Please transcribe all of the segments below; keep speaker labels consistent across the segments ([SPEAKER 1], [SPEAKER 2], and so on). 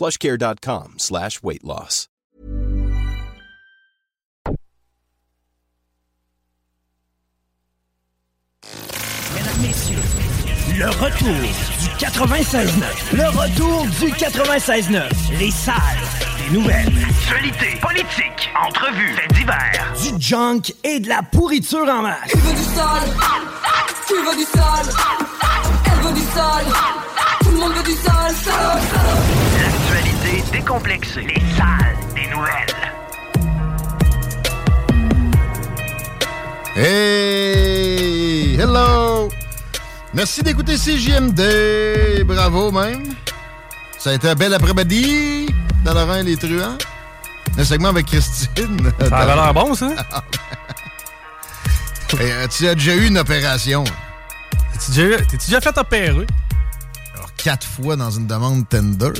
[SPEAKER 1] plushcare.com slash weight loss.
[SPEAKER 2] Mesdames, Messieurs, le retour du 96.9. Le retour du 96.9. Les salles des nouvelles. Actualité, politique, entrevues, faits divers. Du junk et de la pourriture en masse.
[SPEAKER 3] Tu veux du sale Tu veux du sale Elle veut du sale Tout le monde veut du sale, sale, sale.
[SPEAKER 2] Décomplexée. Les salles des nouvelles.
[SPEAKER 4] Hey! Hello! Merci d'écouter CJMD. Bravo même. Ça a été un bel après-midi dans le Rhin les truands. Un segment avec Christine.
[SPEAKER 5] Ça avait l'air bon, ça.
[SPEAKER 4] Et, euh, tu as déjà eu une opération?
[SPEAKER 5] T'es-tu déjà, t'es-tu déjà fait opérer?
[SPEAKER 4] Alors, quatre fois dans une demande tender.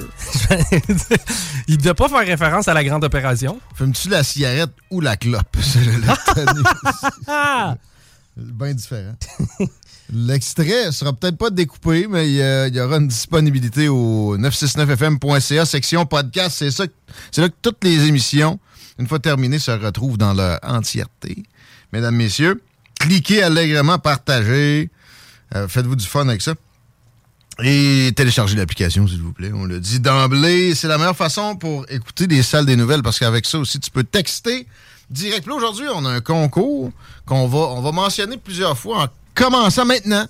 [SPEAKER 5] Il devait pas faire référence à la grande opération.
[SPEAKER 4] Fumes-tu la cigarette ou la clope? C'est
[SPEAKER 5] Ah!
[SPEAKER 4] bien différent. L'extrait sera peut-être pas découpé, mais il y, aura une disponibilité au 969fm.ca, section podcast. C'est ça, c'est là que toutes les émissions, une fois terminées, se retrouvent dans leur entièreté. Mesdames, messieurs, cliquez allègrement, partagez, euh, faites-vous du fun avec ça. Et téléchargez l'application, s'il vous plaît. On le dit d'emblée. C'est la meilleure façon pour écouter des salles des nouvelles parce qu'avec ça aussi, tu peux texter direct. Là, aujourd'hui, on a un concours qu'on va, on va mentionner plusieurs fois en commençant maintenant.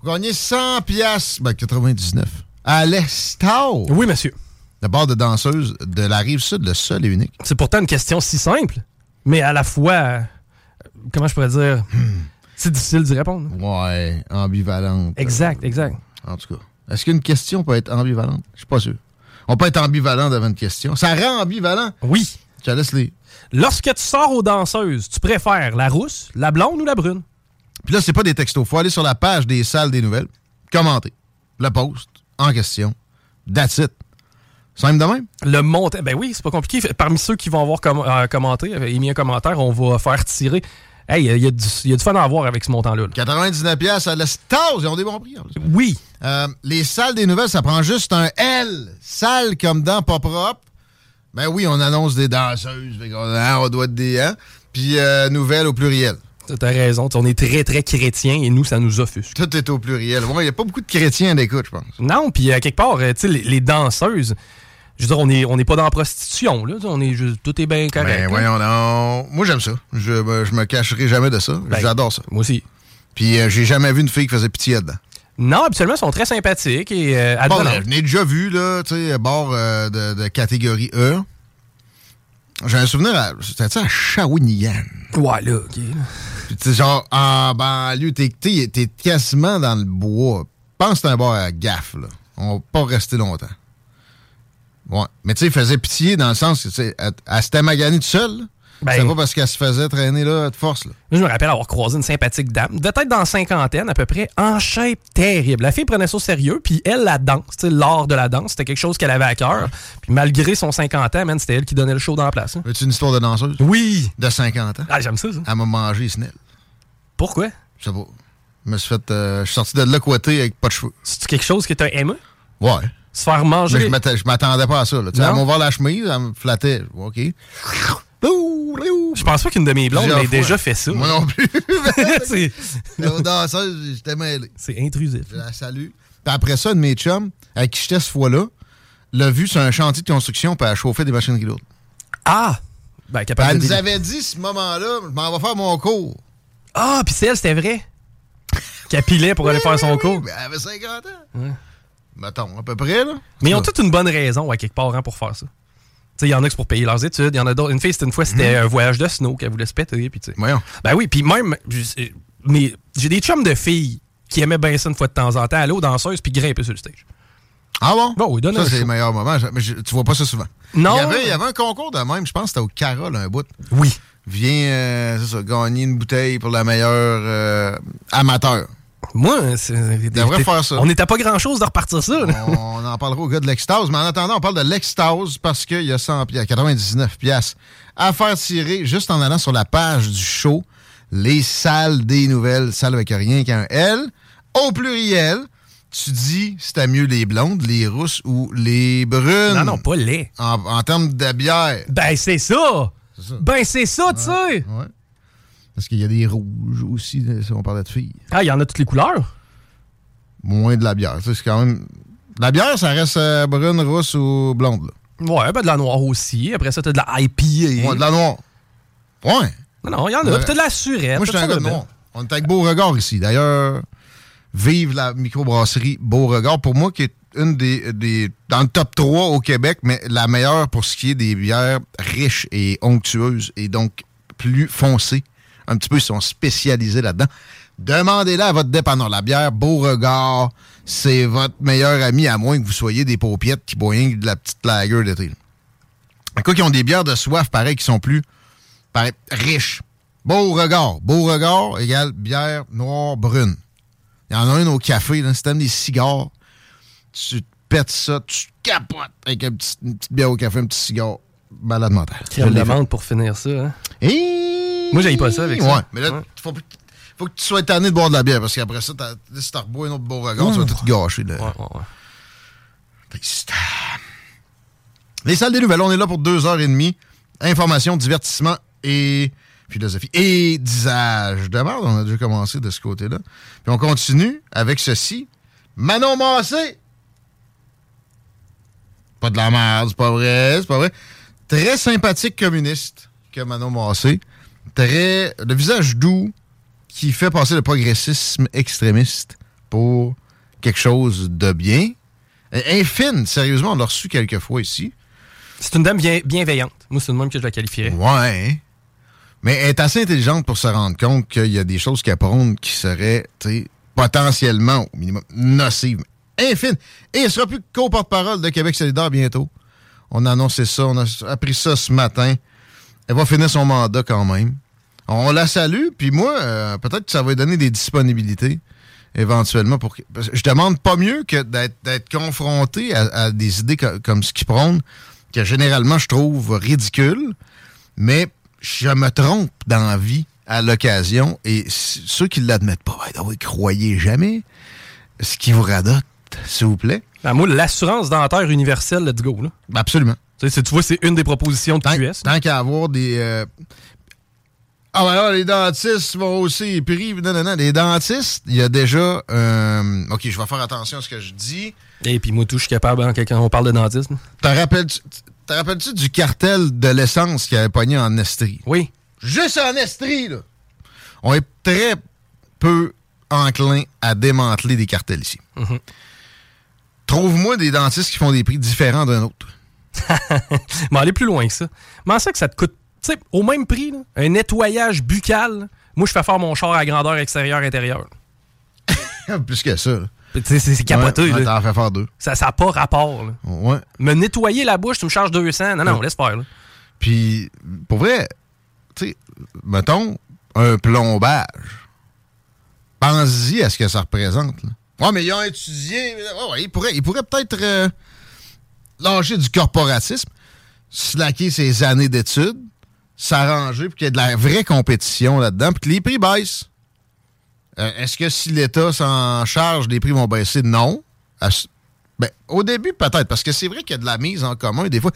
[SPEAKER 4] Pour gagner 100 piastres, ben 99, à l'Estao.
[SPEAKER 5] Oui, monsieur.
[SPEAKER 4] La barre de danseuse de la rive sud, le seul et unique.
[SPEAKER 5] C'est pourtant une question si simple, mais à la fois, euh, comment je pourrais dire, c'est difficile d'y répondre.
[SPEAKER 4] Ouais, ambivalente.
[SPEAKER 5] Exact, exact.
[SPEAKER 4] En tout cas. Est-ce qu'une question peut être ambivalente? Je suis pas sûr. On peut être ambivalent devant une question. Ça rend ambivalent?
[SPEAKER 5] Oui.
[SPEAKER 4] Je laisse les.
[SPEAKER 5] Lorsque tu sors aux danseuses, tu préfères la rousse, la blonde ou la brune?
[SPEAKER 4] Puis là, c'est pas des textos. faut aller sur la page des salles des nouvelles, commenter, le post en question. That's it. Simple de même?
[SPEAKER 5] Le montant, ben oui, c'est pas compliqué. Parmi ceux qui vont avoir euh, commenté, euh, émis un commentaire, on va faire tirer. Hey, il y, a du- il y a du fun à avoir avec ce montant-là. là.
[SPEAKER 4] 99 pièces à l'Estase. Ils ont des bons prix.
[SPEAKER 5] Oui.
[SPEAKER 4] Euh, les salles des nouvelles, ça prend juste un L. Salle comme dans pas propre. Ben oui, on annonce des danseuses. Hein, on doit être des... Hein? Puis euh, nouvelles au pluriel.
[SPEAKER 5] T'as raison. On est très, très chrétiens et nous, ça nous offusque.
[SPEAKER 4] Tout est au pluriel. Il n'y a pas beaucoup de chrétiens à l'écoute, je pense.
[SPEAKER 5] Non, puis à quelque part, euh, tu sais, les, les danseuses, je veux dire, on n'est on est pas dans la prostitution, là. On est juste, tout est bien correct.
[SPEAKER 4] Ben voyons non. Moi, j'aime ça. Je, me- je me cacherai jamais de ça.
[SPEAKER 5] Ben,
[SPEAKER 4] J'adore ça.
[SPEAKER 5] Moi aussi.
[SPEAKER 4] Puis euh, j'ai jamais vu une fille qui faisait pitié dedans.
[SPEAKER 5] Non, habituellement, ils sont très sympathiques et euh,
[SPEAKER 4] Bon,
[SPEAKER 5] advenantes.
[SPEAKER 4] je l'ai déjà vu, là, tu sais, bord euh, de, de catégorie E. J'ai un souvenir, à- c'était à Shawinigan?
[SPEAKER 5] Ouais, là, OK.
[SPEAKER 4] Puis, tu sais, genre, en banlieue, t'es, quasiment dans le bois. Pense que c'est un bar à gaffe, là. On va pas rester longtemps. Ouais. Mais tu sais, il faisait pitié dans le sens que, elle, elle s'était maganée toute seule.
[SPEAKER 5] Ben-
[SPEAKER 4] C'est pas parce qu'elle se faisait traîner, là, de force, là.
[SPEAKER 5] Moi, je me rappelle avoir croisé une sympathique dame, de être dans la cinquantaine à peu près, en shape terrible. La fille prenait ça au sérieux, puis elle, la danse, tu sais, l'art de la danse, c'était quelque chose qu'elle avait à cœur. Puis malgré son 50 ans, man, c'était elle qui donnait le show dans la place. hein.
[SPEAKER 4] Veux-tu une histoire de danseuse?
[SPEAKER 5] Oui!
[SPEAKER 4] De 50 ans.
[SPEAKER 5] Ah, j'aime ça, ça.
[SPEAKER 4] Elle m'a mangé Snell.
[SPEAKER 5] Pourquoi?
[SPEAKER 4] Je sais pas. Je me suis fait. euh, je suis sorti de là avec pas de cheveux.
[SPEAKER 5] C'est quelque chose que t'as aimé?
[SPEAKER 4] Ouais.
[SPEAKER 5] Se faire manger?
[SPEAKER 4] Mais je m'attendais pas à ça. Là. Tu sais? Elle m'a ouvert la chemise, elle me flattait. OK.
[SPEAKER 5] Je pense pas qu'une de mes blondes ait déjà fait ça.
[SPEAKER 4] Moi non plus. Aux danseuses, j'étais mêlé.
[SPEAKER 5] c'est intrusif.
[SPEAKER 4] Je la salue. Puis après ça, une de mes chums, avec qui j'étais ce fois-là, l'a vu sur un chantier de construction puis elle chauffait des machines qui.
[SPEAKER 5] Ah! Ben,
[SPEAKER 4] Elle nous avait dit, ce moment-là, je m'en vais faire mon cours.
[SPEAKER 5] Ah, puis c'est elle, c'était vrai. Qu'elle pilait pour aller faire son
[SPEAKER 4] Oui,
[SPEAKER 5] cours.
[SPEAKER 4] mais elle avait 50 ans. Mettons, à peu près, là.
[SPEAKER 5] Mais ils ont toute une bonne raison, à quelque part, hein, pour faire ça. Tu sais, il y en a que c'est pour payer leurs études. Il y en a d'autres. Une fille, c'était une fois, c'était un voyage de snow qu'elle voulait se péter. Puis, tu sais.
[SPEAKER 4] Voyons.
[SPEAKER 5] Ben oui, puis même. Mais j'ai des chums de filles qui aimaient bien ça une fois de temps en temps, aller aux danseuses puis grimper sur le stage.
[SPEAKER 4] Ah bon?
[SPEAKER 5] Bon, oui, donne
[SPEAKER 4] Ça, c'est
[SPEAKER 5] show.
[SPEAKER 4] le meilleur moment. Je- mais je- tu vois pas ça souvent.
[SPEAKER 5] Non.
[SPEAKER 4] Il y, avait, il y avait un concours de même, je pense que c'était au Carole, un bout.
[SPEAKER 5] Oui.
[SPEAKER 4] Viens, euh, ça, gagner une bouteille pour la meilleure euh, amateur.
[SPEAKER 5] Moi, c'est.
[SPEAKER 4] devrait faire ça.
[SPEAKER 5] On n'était pas grand chose de repartir ça.
[SPEAKER 4] On en parlera au gars de l'extase, mais en attendant, on parle de l'extase parce qu'il y a 100 piastres, 99 piastres à faire tirer juste en allant sur la page du show, les salles des nouvelles, salles avec rien qu'un L, au pluriel. Tu dis, c'était mieux les blondes, les rousses ou les brunes.
[SPEAKER 5] Non, non, pas laid.
[SPEAKER 4] En, en termes de bière.
[SPEAKER 5] Ben, c'est ça.
[SPEAKER 4] Ça.
[SPEAKER 5] Ben, c'est ça, tu sais.
[SPEAKER 4] Ouais. Parce qu'il y a des rouges aussi, si on parlait de filles.
[SPEAKER 5] Ah, il y en a toutes les couleurs?
[SPEAKER 4] Moins de la bière. C'est quand même. La bière, ça reste euh, brune, rousse ou blonde. Là.
[SPEAKER 5] Ouais, ben de la noire aussi. Après ça, t'as de la IPA.
[SPEAKER 4] Ouais, de la noire. Ouais.
[SPEAKER 5] Non, non, il y en a. Puis t'as de la surette.
[SPEAKER 4] Moi, je suis un gars de
[SPEAKER 5] de
[SPEAKER 4] noir. On est avec Beauregard ici. D'ailleurs, vive la microbrasserie Beauregard. Pour moi, qui est une des, des. dans le top 3 au Québec, mais la meilleure pour ce qui est des bières riches et onctueuses et donc plus foncées. Un petit peu, ils sont spécialisés là-dedans. Demandez-la à votre dépanneur. La bière Beauregard, c'est votre meilleur ami, à moins que vous soyez des paupiettes qui boivent de la petite lager d'été. Quoi qu'ils ont des bières de soif, pareil, qui sont plus pareil, riches. Beauregard. Beauregard égale bière noire brune. Il y en a une au café, là. Si t'aimes des cigares, tu te pètes ça, tu capotes avec une petite bière au café, un petit cigare. Malade mental. Je
[SPEAKER 5] Crème
[SPEAKER 4] l'ai
[SPEAKER 5] d'amande pour finir ça. Hein.
[SPEAKER 4] Et...
[SPEAKER 5] Moi, j'haïs pas ça avec ça.
[SPEAKER 4] Ouais, mais là,
[SPEAKER 5] Ouais.
[SPEAKER 4] faut, faut que tu sois tanné de boire de la bière, parce qu'après ça, si t'as rebois un autre Beauregard, tu vas tout gâcher. là.
[SPEAKER 5] Ouais, ouais, ouais.
[SPEAKER 4] Les salles des nouvelles, on est là pour deux heures et demie. Information, divertissement et philosophie et disage de merde. On a déjà commencé de ce côté-là. Puis on continue avec ceci. Manon Massé. Pas de la merde, c'est pas vrai, c'est pas vrai. Très sympathique communiste que Manon Massé. Très. Le visage doux qui fait passer le progressisme extrémiste pour quelque chose de bien. Infine, sérieusement, on l'a reçu quelques fois ici.
[SPEAKER 5] C'est une dame bien, bienveillante. Moi, c'est une même que je la qualifierais.
[SPEAKER 4] Ouais. Mais elle est assez intelligente pour se rendre compte qu'il y a des choses qu'elle prône qui seraient, potentiellement, au minimum, nocives. Infine. Et elle sera plus co-porte-parole de Québec solidaire bientôt. On a annoncé ça, on a appris ça ce matin. Elle va finir son mandat quand même. On la salue, puis moi, euh, peut-être que ça va lui donner des disponibilités éventuellement. pour que- parce que Je demande pas mieux que d'être confronté à, à des idées co- comme ce qu'ils prônent, que généralement je trouve ridicules, mais je me trompe dans la vie à l'occasion, et ceux qui ne l'admettent pas, ben, croyez jamais ce qui vous radote, s'il vous plaît.
[SPEAKER 5] Ben, moi, l'assurance dentaire universelle, let's go. Là.
[SPEAKER 4] Absolument.
[SPEAKER 5] Tu, sais, c'est- tu vois, c'est une des propositions de
[SPEAKER 4] Tant,
[SPEAKER 5] QS.
[SPEAKER 4] tant qu'à avoir des. euh, Ah, ben là, les dentistes vont aussi prix. Non, non, non. Les dentistes, il y a déjà. euh, OK, je vais faire attention à ce que je dis.
[SPEAKER 5] Et puis moi, tout, je suis capable hein, quand on parle de dentisme.
[SPEAKER 4] Te rappelles-tu du cartel de l'essence qui avait pogné en Estrie?
[SPEAKER 5] Oui.
[SPEAKER 4] Juste en Estrie, là. On est très peu enclin à démanteler des cartels ici.
[SPEAKER 5] Mhm.
[SPEAKER 4] Trouve-moi des dentistes qui font des prix différents d'un autre.
[SPEAKER 5] Mais aller plus loin que ça. Comment ça que ça te coûte, sais, au même prix, là, un nettoyage buccal, là, moi, je fais faire mon char à grandeur extérieure-intérieure.
[SPEAKER 4] Plus que ça.
[SPEAKER 5] C'est capoté.
[SPEAKER 4] Ouais, ouais,
[SPEAKER 5] là.
[SPEAKER 4] Fais faire deux.
[SPEAKER 5] Ça n'a pas rapport. là.
[SPEAKER 4] Ouais.
[SPEAKER 5] Me nettoyer la bouche, tu me charges 200. Non, non, laisse faire. Là.
[SPEAKER 4] Puis, pour vrai, tu sais, mettons, un plombage. Pense-y à ce que ça représente. Là. Ouais, mais ils ont étudié. Ouais, ouais, ils pourraient, ils pourraient peut-être euh, lâcher du corporatisme, slacker ses années d'études, s'arranger pour qu'il y ait de la vraie compétition là-dedans, puis que les prix baissent. Euh, Est-ce que si l'État s'en charge, les prix vont baisser? Non. Ben, au début, peut-être, parce que c'est vrai qu'il y a de la mise en commun. Des fois,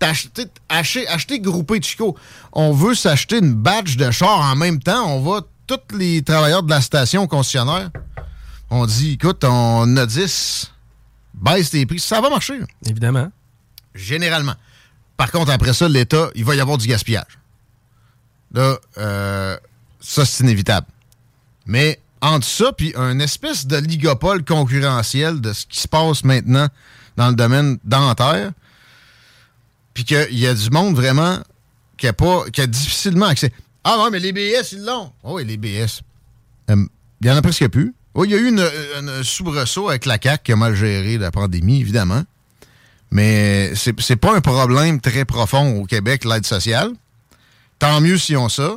[SPEAKER 4] t'acheter, acheter, acheter groupé Chico, on veut s'acheter une badge de char en même temps. On va, tous les travailleurs de la station concessionnaire, on dit, écoute, on a 10, baisse tes prix. Ça va marcher,
[SPEAKER 5] Évidemment.
[SPEAKER 4] généralement. Par contre, après ça, l'État, il va y avoir du gaspillage. Là, euh, ça, c'est inévitable. Mais entre ça, puis un espèce de ligopole concurrentiel de ce qui se passe maintenant dans le domaine dentaire, puis qu'il y a du monde vraiment qui a, pas, qui a difficilement accès. Ah non, mais les BS, ils l'ont. Oh, oui, les BS. Euh, Il y en a presque plus. Oui, il y a eu une, une soubresaut avec la CAQ qui a mal géré la pandémie, évidemment. Mais c'est pas un problème très profond au Québec, l'aide sociale. Tant mieux si on ça.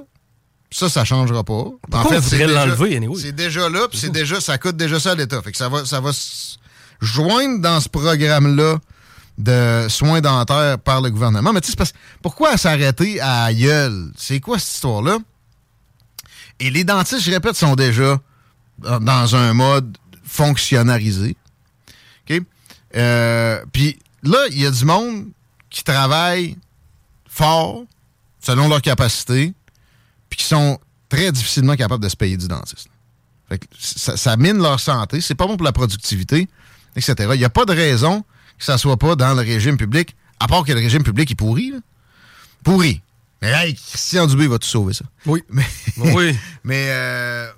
[SPEAKER 4] Ça, ça changera pas.
[SPEAKER 5] Pourquoi on
[SPEAKER 4] c'est
[SPEAKER 5] voudrait
[SPEAKER 4] déjà-
[SPEAKER 5] anyway?
[SPEAKER 4] C'est déjà là, puis c'est déjà, ça coûte déjà ça à l'État. Fait que ça va, ça va se joindre dans ce programme-là de soins dentaires par le gouvernement. Mais tu sais, c'est parce- pourquoi s'arrêter à aïeul? C'est quoi cette histoire-là? Et les dentistes, je répète, sont déjà dans- un mode fonctionnalisé. OK? Euh, Puis là, il y a du monde qui travaille fort, selon leur capacité, puis qui sont très difficilement capables de se payer du dentiste. Fait que ça, ça mine leur santé, c'est pas bon pour la productivité, etc. Il n'y a pas de raison que ça soit pas dans le régime public, à part que le régime public est pourri. là. Pourri. Mais hey, Christian Dubé va tout sauver ça?
[SPEAKER 5] Oui.
[SPEAKER 4] Mais,
[SPEAKER 5] Oui.
[SPEAKER 4] mais euh,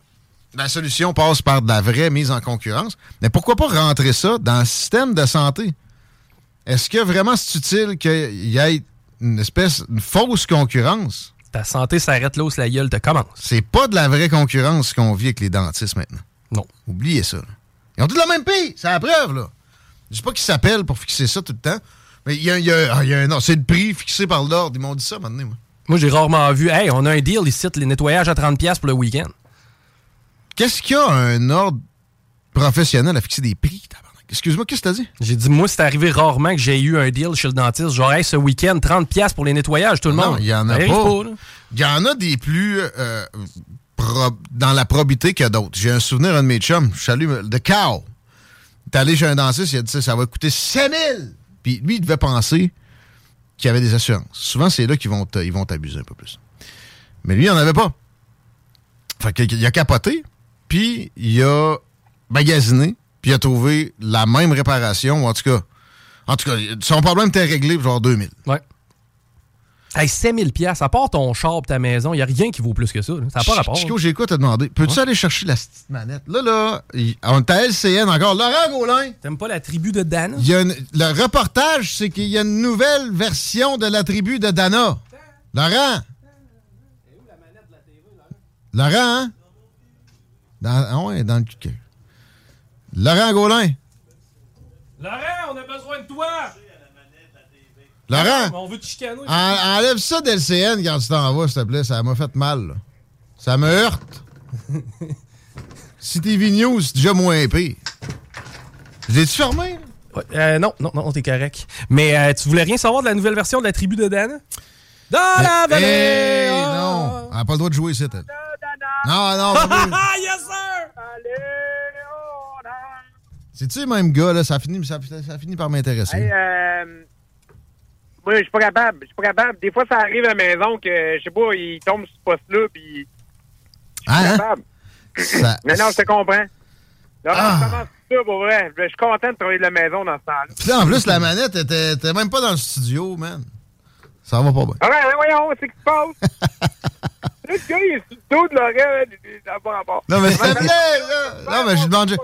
[SPEAKER 4] la solution passe par de la vraie mise en concurrence. Mais pourquoi pas rentrer ça dans le système de santé? Est-ce que vraiment c'est utile qu'il y ait une espèce, une fausse concurrence?
[SPEAKER 5] Ta santé s'arrête là où la gueule te commence.
[SPEAKER 4] C'est pas de la vraie concurrence qu'on vit avec les dentistes maintenant.
[SPEAKER 5] Non.
[SPEAKER 4] Oubliez ça. là. Ils ont tous la même paye, c'est la preuve, là. Je sais pas qui s'appelle pour fixer ça tout le temps. Mais il y a, y a- il y a un nom. C'est le prix fixé par l'ordre. Ils m'ont dit ça maintenant, moi.
[SPEAKER 5] Moi, j'ai rarement vu. Hey, on a un deal ici, les nettoyages à 30$ pour le week-end.
[SPEAKER 4] Qu'est-ce qu'il y a un ordre professionnel à fixer des prix? Excuse-moi, qu'est-ce que t'as dit?
[SPEAKER 5] J'ai dit, moi, c'est arrivé rarement que j'ai eu un deal chez le dentiste. Genre, hey, ce week-end, 30$ pour les nettoyages, tout le
[SPEAKER 4] Non,
[SPEAKER 5] monde.
[SPEAKER 4] il y en a
[SPEAKER 5] Ça
[SPEAKER 4] pas. Il y en a des plus euh, dans la probité que d'autres. J'ai un souvenir d'un de mes chums, je salue, de Cow. Est allé chez un dentiste, il a dit ça, ça va coûter 5000 Puis lui, il devait penser qu'il y avait des assurances. Souvent, c'est là qu'ils vont t'abuser un peu plus. Mais lui, il n'en avait pas. Fait qu'il a capoté, puis il a magasiné, puis il a trouvé la même réparation, en tout cas, en tout cas, son problème était réglé genre 2000.
[SPEAKER 5] Ouais. Hey, 5000 pièces à part ton char ta maison, il n'y a rien qui vaut plus que ça. là. Ça n'a pas
[SPEAKER 4] Ch-
[SPEAKER 5] rapport.
[SPEAKER 4] Chico, j'ai quoi te demander? Peux-tu aller chercher la petite manette? Là, là, on est à LCN encore. Laurent Gaulin,
[SPEAKER 5] T'aimes pas la tribu de Dan?
[SPEAKER 4] il y a une- le reportage, c'est qu'il y a une nouvelle version de la tribu de Dana. Laurent? Laurent, hein? Dans, ah ouais, dans le cul. Laurent Gaulin.
[SPEAKER 5] Laurent, on a besoin de toi!
[SPEAKER 4] Laurent,
[SPEAKER 5] On veut te chicaner.
[SPEAKER 4] en- enlève ça d'LCN quand tu t'en vas, s'il te plaît. Ça m'a fait mal. là. Ça me heurte. si TV News, c'est déjà moins pire. Je l'ai-tu fermé? là?
[SPEAKER 5] Ouais, euh, non, non, non, t'es correct. Mais euh, tu voulais rien savoir de la nouvelle version de la tribu de Dan? Dans la vallée!
[SPEAKER 4] Hey,
[SPEAKER 5] Ah!
[SPEAKER 4] Eh, non, elle n'a pas le droit de jouer ici, elle. Non, non.
[SPEAKER 5] Ah, yes, sir!
[SPEAKER 4] C'est-tu le même gars, là? Ça finit, ça, ça finit par m'intéresser.
[SPEAKER 6] Hey, euh, moi, je suis pas capable. Je suis pas capable. Des fois, ça arrive à la maison que, je sais pas, il tombe sur ce poste-là, puis je suis
[SPEAKER 4] Hein?
[SPEAKER 6] capable.
[SPEAKER 4] Ça-
[SPEAKER 6] Non, non, je te comprends. Laurent,
[SPEAKER 4] Ah.
[SPEAKER 6] ça, pour vrai? Je suis content de travailler de la maison dans ce temps-là.
[SPEAKER 4] Puis là, en plus, la manette était, même pas dans le studio, man. Ça va pas bien.
[SPEAKER 6] Ah ouais, voyons, c'est ce qui se passe? le gars, il est sur le dos de l'oreille.
[SPEAKER 4] Non, mais s'il te plaît, là. Non, mais je demande, je,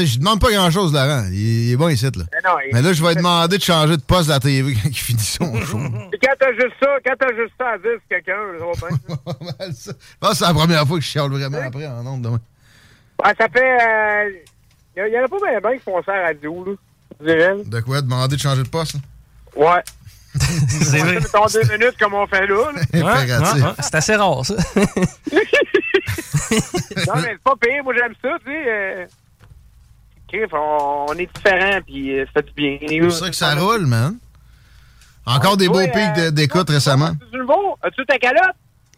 [SPEAKER 4] sais, je demande pas grand-chose, Laurent. Il, il est bon ici, là.
[SPEAKER 6] Mais non, il-
[SPEAKER 4] Mais là, je vais lui demander de changer de poste de la TV quand il finit son show.
[SPEAKER 6] Quand t'as juste ça, quand t'as juste ça à dire sur quelqu'un.
[SPEAKER 4] Je pense que c'est la première fois que je chiale vraiment après en ondes demain.
[SPEAKER 6] Ah, ça fait. Il y, en a pas bien ben qui font ça à la radio, là.
[SPEAKER 4] De quoi? Demander de changer de poste? hein?
[SPEAKER 6] Ouais.
[SPEAKER 5] C'est vrai.
[SPEAKER 6] Mettons deux minutes comme on fait là. là.
[SPEAKER 5] Ouais,
[SPEAKER 4] Impératif.
[SPEAKER 5] ouais, ouais, c'est assez rare, ça.
[SPEAKER 6] Non, mais c'est pas pire. Moi, j'aime ça, tu sais. Euh... On, on est différents, puis euh, ça fait du bien.
[SPEAKER 4] C'est pour ça que ça roule, man. Encore des beaux pics
[SPEAKER 6] euh,
[SPEAKER 4] d'écoute récemment.
[SPEAKER 6] Tu le vois? As-tu ta calotte?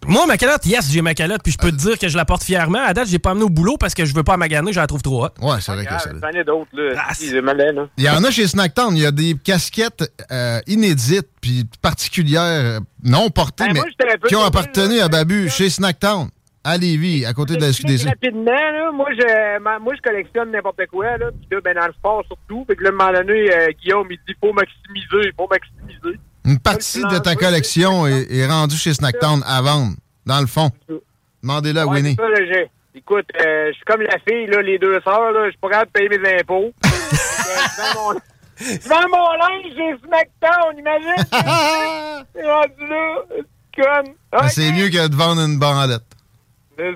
[SPEAKER 5] Moi, ma calotte, yes, j'ai ma calotte, puis je peux te dire que je la porte fièrement. À date, j'ai pas amené au boulot parce que je veux pas maganer, je la trouve trop haute.
[SPEAKER 4] Ouais, c'est vrai que
[SPEAKER 6] Ah,
[SPEAKER 4] ça.
[SPEAKER 6] J'en ai d'autres, là.
[SPEAKER 5] Ah,
[SPEAKER 6] Si, j'ai malin, là.
[SPEAKER 4] Il y en a chez Snacktown. Il y a des casquettes euh, inédites puis particulières, euh, non portées,
[SPEAKER 6] Ben,
[SPEAKER 4] mais
[SPEAKER 6] moi,
[SPEAKER 4] qui ont appartenu
[SPEAKER 6] là.
[SPEAKER 4] à Babu chez Snacktown, à Lévis, à côté de la SQDC.
[SPEAKER 6] Rapidement, là, moi, je, ma- moi, je collectionne n'importe quoi, là. Puis là, ben, dans le sport, surtout. Fait que là, à un moment donné, euh, Guillaume, il dit, faut maximiser, faut maximiser.
[SPEAKER 4] Une partie de ta collection est, est rendue chez Snacktown à vendre, dans le fond. Demandez-le à
[SPEAKER 6] Ouais,
[SPEAKER 4] Winnie.
[SPEAKER 6] ça, là, Écoute, euh, je suis comme la fille, là, les deux sœurs, je suis pas capable de payer mes impôts. Euh, je vends mon- linge chez SmackDown, imagine! C'est rendu là, c'est conne.
[SPEAKER 4] Ben,
[SPEAKER 6] Ok.
[SPEAKER 4] C'est mieux que de vendre une branlette.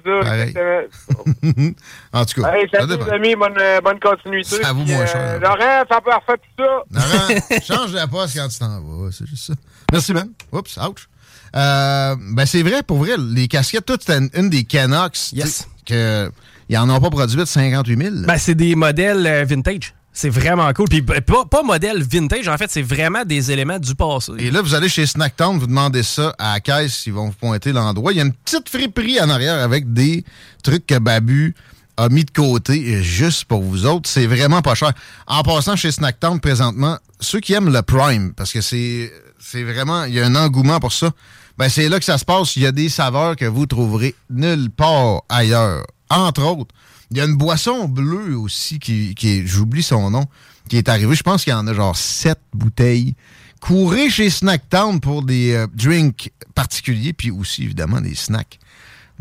[SPEAKER 6] C'est ça,
[SPEAKER 4] Pareil.
[SPEAKER 6] exactement.
[SPEAKER 4] en tout cas,
[SPEAKER 6] Hey,
[SPEAKER 4] ça
[SPEAKER 6] salut,
[SPEAKER 4] dépend.
[SPEAKER 6] les amis, bonne, euh, bonne continuité.
[SPEAKER 4] Ça vaut
[SPEAKER 6] Puis,
[SPEAKER 4] moins
[SPEAKER 6] euh,
[SPEAKER 4] cher.
[SPEAKER 6] Laurent, ça peut refaire tout ça.
[SPEAKER 4] Laurent, change la poste quand tu t'en vas. C'est juste ça. Merci, man. Oups, ouch. Euh, ben, c'est vrai, pour vrai, les casquettes, toutes, c'était une, une des Canox.
[SPEAKER 5] Yes.
[SPEAKER 4] Que, ils en ont pas produit de 58 000.
[SPEAKER 5] Ben, c'est des modèles euh, vintage. C'est vraiment cool. Puis ben, pas, pas modèle vintage, en fait, c'est vraiment des éléments du passé.
[SPEAKER 4] Et là, vous allez chez Snacktown, vous demandez ça à la caisse, ils vont vous pointer l'endroit. Il y a une petite friperie en arrière avec des trucs que Babu a mis de côté euh, juste pour vous autres. C'est vraiment pas cher. En passant chez Snacktown présentement, ceux qui aiment le Prime, parce que c'est c'est vraiment, il y a un engouement pour ça, ben c'est là que ça se passe. Il y a des saveurs que vous trouverez nulle part ailleurs. Entre autres, il y a une boisson bleue aussi qui, qui j'oublie son nom, qui est arrivée. Je pense qu'il y en a genre sept bouteilles. Courez chez Snacktown pour des euh, drinks particuliers, puis aussi évidemment des snacks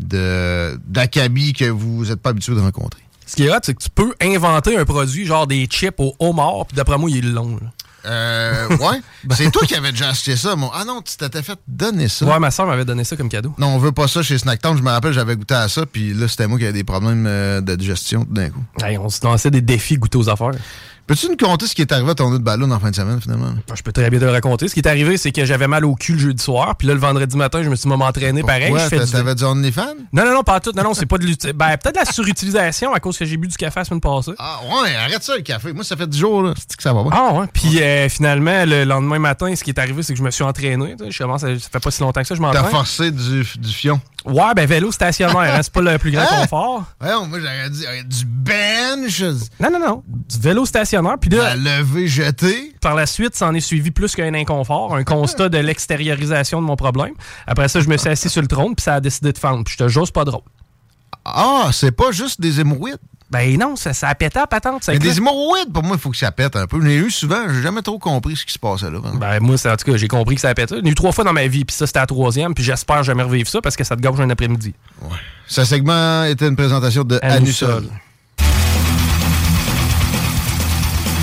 [SPEAKER 4] de que vous n'êtes pas habitué de rencontrer.
[SPEAKER 5] Ce qui est hot, c'est que tu peux inventer un produit genre des chips au homard, puis d'après moi, il est long.
[SPEAKER 4] Euh, ouais. c'est toi qui avais déjà acheté ça, mon. Ah non, tu t'étais fait donner ça.
[SPEAKER 5] Ouais, ma soeur m'avait donné ça comme cadeau.
[SPEAKER 4] Non, on veut pas ça chez Snacktown. Je me rappelle, j'avais goûté à ça, puis là, c'était moi qui avais des problèmes euh, de digestion tout d'un coup.
[SPEAKER 5] Hey, on se lançait des défis goûter aux affaires.
[SPEAKER 4] Peux-tu nous conter ce qui est arrivé à ton autre ballon en fin de semaine, finalement?
[SPEAKER 5] Je peux très bien te le raconter. Ce qui est arrivé, c'est que j'avais mal au cul le jeudi soir, puis là, le vendredi matin, je me suis moment entraîné pareil.
[SPEAKER 4] Pourquoi? T'avais du OnlyFans?
[SPEAKER 5] Non, non, non, pas tout. Non, non, c'est pas de l'uti- Ben, peut-être de la surutilisation à cause que j'ai bu du café la semaine passée.
[SPEAKER 4] Ah ouais, arrête ça le café. Moi, ça fait 10 jours, là. C'est que ça va pas.
[SPEAKER 5] Ah ouais. Puis euh, finalement, le lendemain matin, ce qui est arrivé, c'est que je me suis entraîné. Je commence à- ça fait pas si longtemps que ça, je
[SPEAKER 4] T'as
[SPEAKER 5] m'entraîne.
[SPEAKER 4] forcé du, du fion.
[SPEAKER 5] Ouais, ben vélo stationnaire, hein, c'est pas le plus grand
[SPEAKER 4] Hein?
[SPEAKER 5] confort.
[SPEAKER 4] Ouais, moi, j'aurais dit euh, du bench,
[SPEAKER 5] Non, non, non. Du vélo stationnaire. Puis là,
[SPEAKER 4] la levée jetée.
[SPEAKER 5] par la suite, ça en est suivi plus qu'un inconfort, un constat de l'extériorisation de mon problème. Après ça, je me suis assis sur le trône, puis ça a décidé de fendre. Puis je te c'est pas drôle.
[SPEAKER 4] Ah, c'est pas juste des hémorroïdes.
[SPEAKER 5] Ben non, ça, ça a pété à patente. Ça
[SPEAKER 4] Mais des hémorroïdes, pour moi, il faut que ça pète un peu. J'en ai eu souvent, j'ai jamais trop compris ce qui se passait là. vraiment.
[SPEAKER 5] Ben moi, c'est- en tout cas, j'ai compris que ça a pété. J'en ai eu trois fois dans ma vie, puis ça, c'était la troisième, puis j'espère jamais revivre ça parce que ça te gorge un après-midi.
[SPEAKER 4] Ce segment était une présentation de.
[SPEAKER 5] Anusol.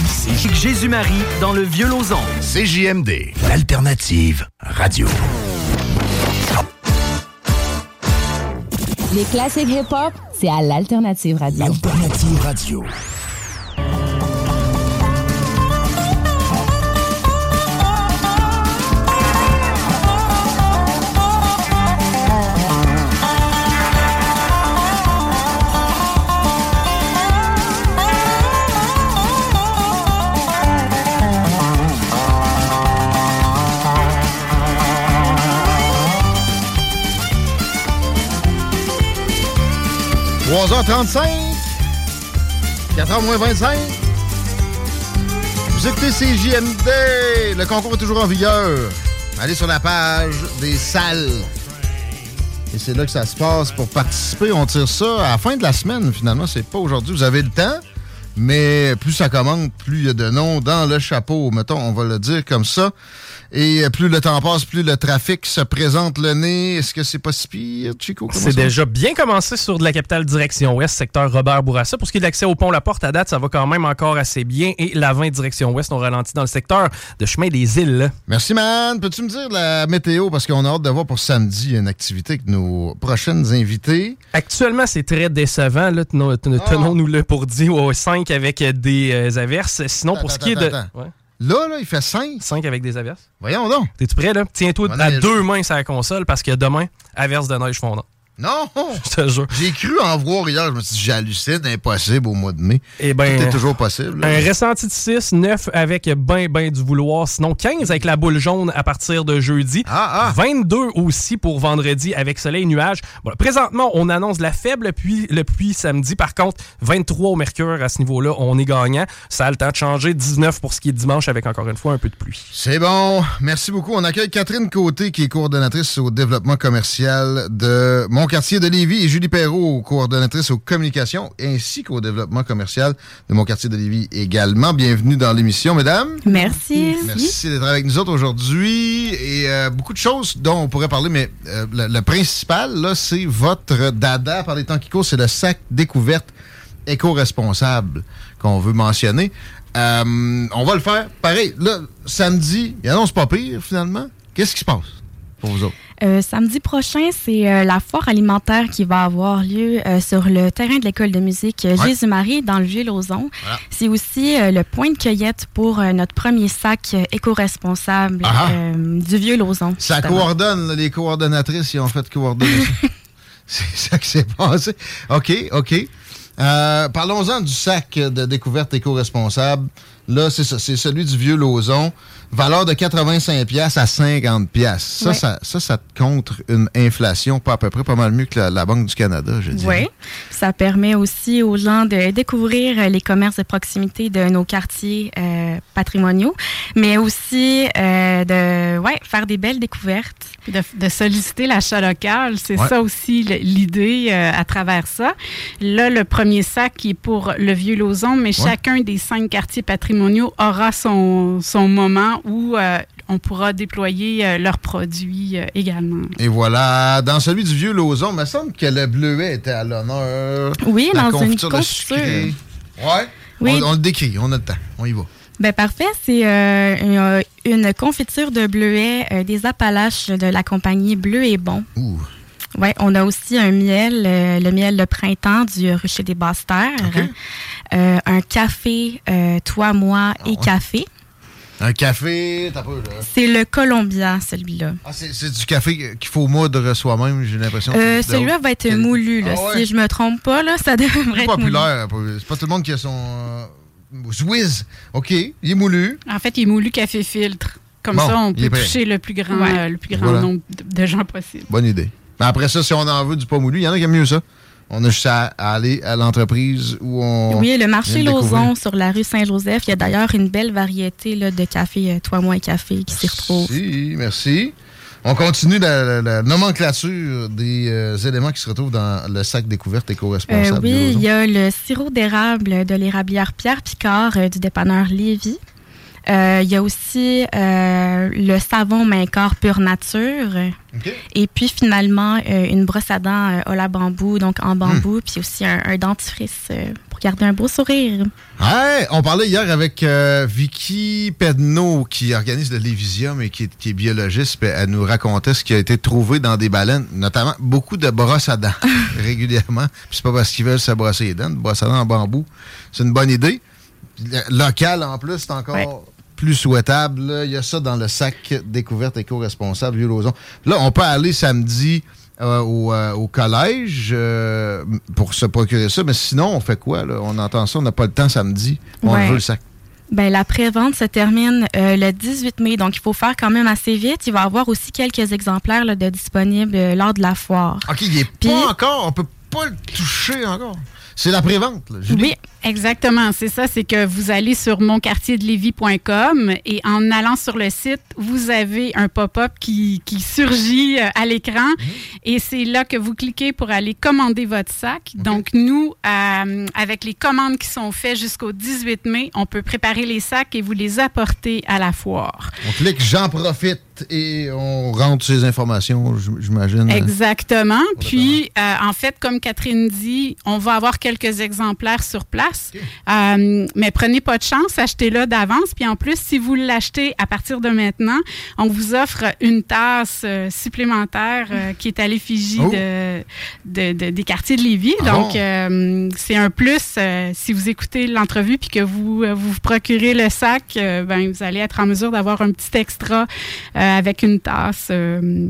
[SPEAKER 2] C'est Jésus-Marie dans le vieux Lausanne.
[SPEAKER 7] CJMD, l'alternative radio.
[SPEAKER 8] Les classiques hip-hop, c'est à l'Alternative Radio.
[SPEAKER 4] 3h35, 4h moins 25. Vous écoutez. Le concours est toujours en vigueur. Allez sur la page des salles. Et c'est là que ça se passe pour participer. On tire ça à la fin de la semaine, finalement. C'est pas aujourd'hui. Vous avez le temps. Mais plus ça commande, plus il y a de noms dans le chapeau. Mettons, on va le dire comme ça. Et plus le temps passe, plus le trafic se présente le nez. Est-ce que c'est pas si pire, Chico?
[SPEAKER 5] C'est déjà bien commencé sur de la capitale direction ouest, secteur Robert Bourassa. Pour ce qui est de l'accès au pont La Porte, à date, ça va quand même encore assez bien. Et la 20 direction ouest, on ralentit dans le secteur de chemin des îles.
[SPEAKER 4] Merci, man. Peux-tu me dire la météo? Parce qu'on a hâte de voir pour samedi une activité avec nos prochaines invités.
[SPEAKER 5] Actuellement, c'est très décevant. là. Ten- Tenons-nous-le pour dire au 5 avec des euh, averses. Sinon, pour ce qui est de.
[SPEAKER 4] Là, là, il fait 5.
[SPEAKER 5] 5 avec des averses.
[SPEAKER 4] Voyons donc.
[SPEAKER 5] T'es-tu prêt, là? Tiens-toi à deux mains sur la console parce que demain, averse de neige fondante.
[SPEAKER 4] Non!
[SPEAKER 5] Je te jure.
[SPEAKER 4] J'ai cru en voir hier. Je me suis dit, j'hallucine, impossible au mois de mai.
[SPEAKER 5] Eh ben,
[SPEAKER 4] Tout est toujours possible. là.
[SPEAKER 5] Un ressenti de 6, 9 avec ben ben du vouloir, sinon 15 avec la boule jaune à partir de jeudi.
[SPEAKER 4] Ah, ah.
[SPEAKER 5] 22 aussi pour vendredi avec soleil et nuages. Bon, présentement, on annonce la faible pluie, le pluie samedi. Par contre, 23 au mercure à ce niveau-là, on est gagnant. Ça a le temps de changer. 19 pour ce qui est dimanche avec encore une fois un peu de pluie.
[SPEAKER 4] C'est bon. Merci beaucoup. On accueille Catherine Côté, qui est coordonnatrice au développement commercial de Mon quartier de Lévis, et Julie Perrault, coordonnatrice aux communications ainsi qu'au développement commercial de mon quartier de Lévis également. Bienvenue dans l'émission, mesdames.
[SPEAKER 9] Merci.
[SPEAKER 4] Merci d'être avec nous autres aujourd'hui. Et euh, beaucoup de choses dont on pourrait parler, mais euh, le, le principal, là, c'est votre dada par les temps qui courent, c'est le sac découverte éco-responsable qu'on veut mentionner. Euh, on va le faire. Pareil, là, samedi, il annonce pas pire, finalement. Qu'est-ce qui se passe? Pour vous autres?
[SPEAKER 9] Euh, samedi prochain, c'est euh, la foire alimentaire qui va avoir lieu euh, sur le terrain de l'école de musique
[SPEAKER 4] Ouais.
[SPEAKER 9] Jésus-Marie dans le Vieux-Lauson.
[SPEAKER 4] Voilà.
[SPEAKER 9] C'est aussi le point de cueillette pour notre premier sac éco-responsable
[SPEAKER 4] Ah.
[SPEAKER 9] euh, du Vieux-Lauson.
[SPEAKER 4] Ça
[SPEAKER 9] justement.
[SPEAKER 4] coordonne, là, les coordonnatrices, ils ont fait coordonner. C'est ça qui s'est passé. OK, OK. Parlons-en du sac de découverte éco-responsable. Là, c'est ça, c'est celui du vieux Lauson. Valeur de 85 pièces à 50 pièces. Ça,
[SPEAKER 9] Ouais.
[SPEAKER 4] ça, ça, ça te contre une inflation pas à peu près pas mal mieux que la, la Banque du Canada, je dirais.
[SPEAKER 9] Oui. Ça permet aussi aux gens de découvrir euh, les commerces de proximité de nos quartiers euh, patrimoniaux, mais aussi euh, de ouais, faire des belles découvertes.
[SPEAKER 10] Puis de, de solliciter l'achat local, c'est
[SPEAKER 9] Ouais.
[SPEAKER 10] ça aussi l'idée euh, à travers ça. Là, le premier sac qui est pour le vieux Lauson, mais chacun des cinq quartiers patrimoniaux aura son, son moment où euh, on pourra déployer euh, leurs produits euh, également.
[SPEAKER 4] Et voilà, dans celui du vieux Lauson, il me semble que le bleuet était à l'honneur.
[SPEAKER 9] Oui,
[SPEAKER 4] La
[SPEAKER 9] dans une
[SPEAKER 4] confiture. Ouais.
[SPEAKER 9] Oui.
[SPEAKER 4] On, on le décrit, on a le temps. On y va.
[SPEAKER 9] Ben parfait, c'est une, une confiture de bleuet des Appalaches de la compagnie Bleu et Bon.
[SPEAKER 4] Ouh.
[SPEAKER 9] Ouais, on a aussi un miel, le miel de printemps du rucher des Basses-Terres. Euh, un café, euh, toi, moi
[SPEAKER 4] Ah
[SPEAKER 9] et café.
[SPEAKER 4] Un café, t'as peu, là.
[SPEAKER 9] C'est le Columbia, celui-là.
[SPEAKER 4] Ah, c'est c'est du café qu'il faut moudre soi-même, j'ai l'impression.
[SPEAKER 9] Euh, celui-là va être moulu, là.
[SPEAKER 4] Ah ouais?
[SPEAKER 9] Si je me trompe pas, là, ça devrait
[SPEAKER 4] plus
[SPEAKER 9] être
[SPEAKER 4] populaire. C'est pas tout le monde qui a son. euh, Swiss. OK, il est moulu.
[SPEAKER 10] En fait, il est moulu café filtre. Comme
[SPEAKER 4] Bon,
[SPEAKER 10] ça, on peut toucher le plus grand,
[SPEAKER 9] Ouais.
[SPEAKER 10] euh, le plus grand
[SPEAKER 4] Voilà.
[SPEAKER 10] nombre de, de gens possible.
[SPEAKER 4] Bonne idée. Mais après ça, si on en veut du pas moulu, il y en a qui aiment mieux ça. On a juste à, aller à l'entreprise où on.
[SPEAKER 9] Oui, le marché. Lauson sur la rue Saint-Joseph. Il y a d'ailleurs une belle variété là, de café, euh, toi, moi et café, qui s'y retrouve.
[SPEAKER 4] Merci, merci. On continue la, la- la nomenclature des euh, éléments qui se retrouvent dans le sac découverte
[SPEAKER 9] Euh,
[SPEAKER 4] éco-responsable.
[SPEAKER 9] oui,
[SPEAKER 4] du Lauson.
[SPEAKER 9] il y a le sirop d'érable de l'érablière Pierre Picard euh, du dépanneur Lévis. Euh, Il y a aussi euh, le savon main corps pure nature. Et puis finalement, euh, une brosse à dents euh, Ola bambou, donc en bambou,
[SPEAKER 4] Hmm.
[SPEAKER 9] puis aussi un, un dentifrice euh, pour garder un beau sourire.
[SPEAKER 4] Ouais, on parlait hier avec euh, Vicky Pedneau qui organise le Lévisium et qui est, qui est biologiste. puis Elle nous racontait ce qui a été trouvé dans des baleines, notamment beaucoup de brosses à dents régulièrement. Puis c'est pas parce qu'ils veulent se brosser les dents, de brosses à dents en bambou. C'est une bonne idée. Local en plus, c'est encore plus souhaitable. là. Il y a ça dans le sac découverte éco-responsable Vieux Lauson. Là, on peut aller samedi euh, au, euh, au collège euh, pour se procurer ça, mais sinon, on fait quoi? Là? On entend ça, on n'a pas le temps samedi. On
[SPEAKER 9] Ouais.
[SPEAKER 4] veut le sac.
[SPEAKER 9] Ben, la prévente se termine euh, le 18 mai, donc il faut faire quand même assez vite. Il va y avoir aussi quelques exemplaires là, de disponibles euh, lors de la foire.
[SPEAKER 4] OK, il n'est pas encore, on peut pas le toucher encore. C'est la prévente, là, Julie.
[SPEAKER 10] Oui, exactement. C'est ça, c'est que vous allez sur monquartierdelévis.com et en allant sur le site, vous avez un pop-up qui, qui surgit euh, à l'écran
[SPEAKER 4] Mhm.
[SPEAKER 10] et c'est là que vous cliquez pour aller commander votre sac. Donc, nous, euh, avec les commandes qui sont faites jusqu'au 18 mai, on peut préparer les sacs et vous les apporter à la foire.
[SPEAKER 4] On clique J'en profite et on rentre ces informations, j'imagine.
[SPEAKER 10] Exactement. Puis, euh, en fait, comme Catherine dit, on va avoir quelques exemplaires sur place. Euh, mais prenez pas de chance, achetez-le d'avance. Puis en plus, si vous l'achetez à partir de maintenant, on vous offre une tasse euh, supplémentaire euh, qui est à l'effigie
[SPEAKER 11] Oh.
[SPEAKER 10] de, de- de- des quartiers de Lévis.
[SPEAKER 11] Ah
[SPEAKER 10] Donc,
[SPEAKER 11] bon?
[SPEAKER 10] c'est un plus si vous écoutez l'entrevue puis que vous vous procurez le sac, ben, vous allez être en mesure d'avoir un petit extra euh, avec une tasse. euh,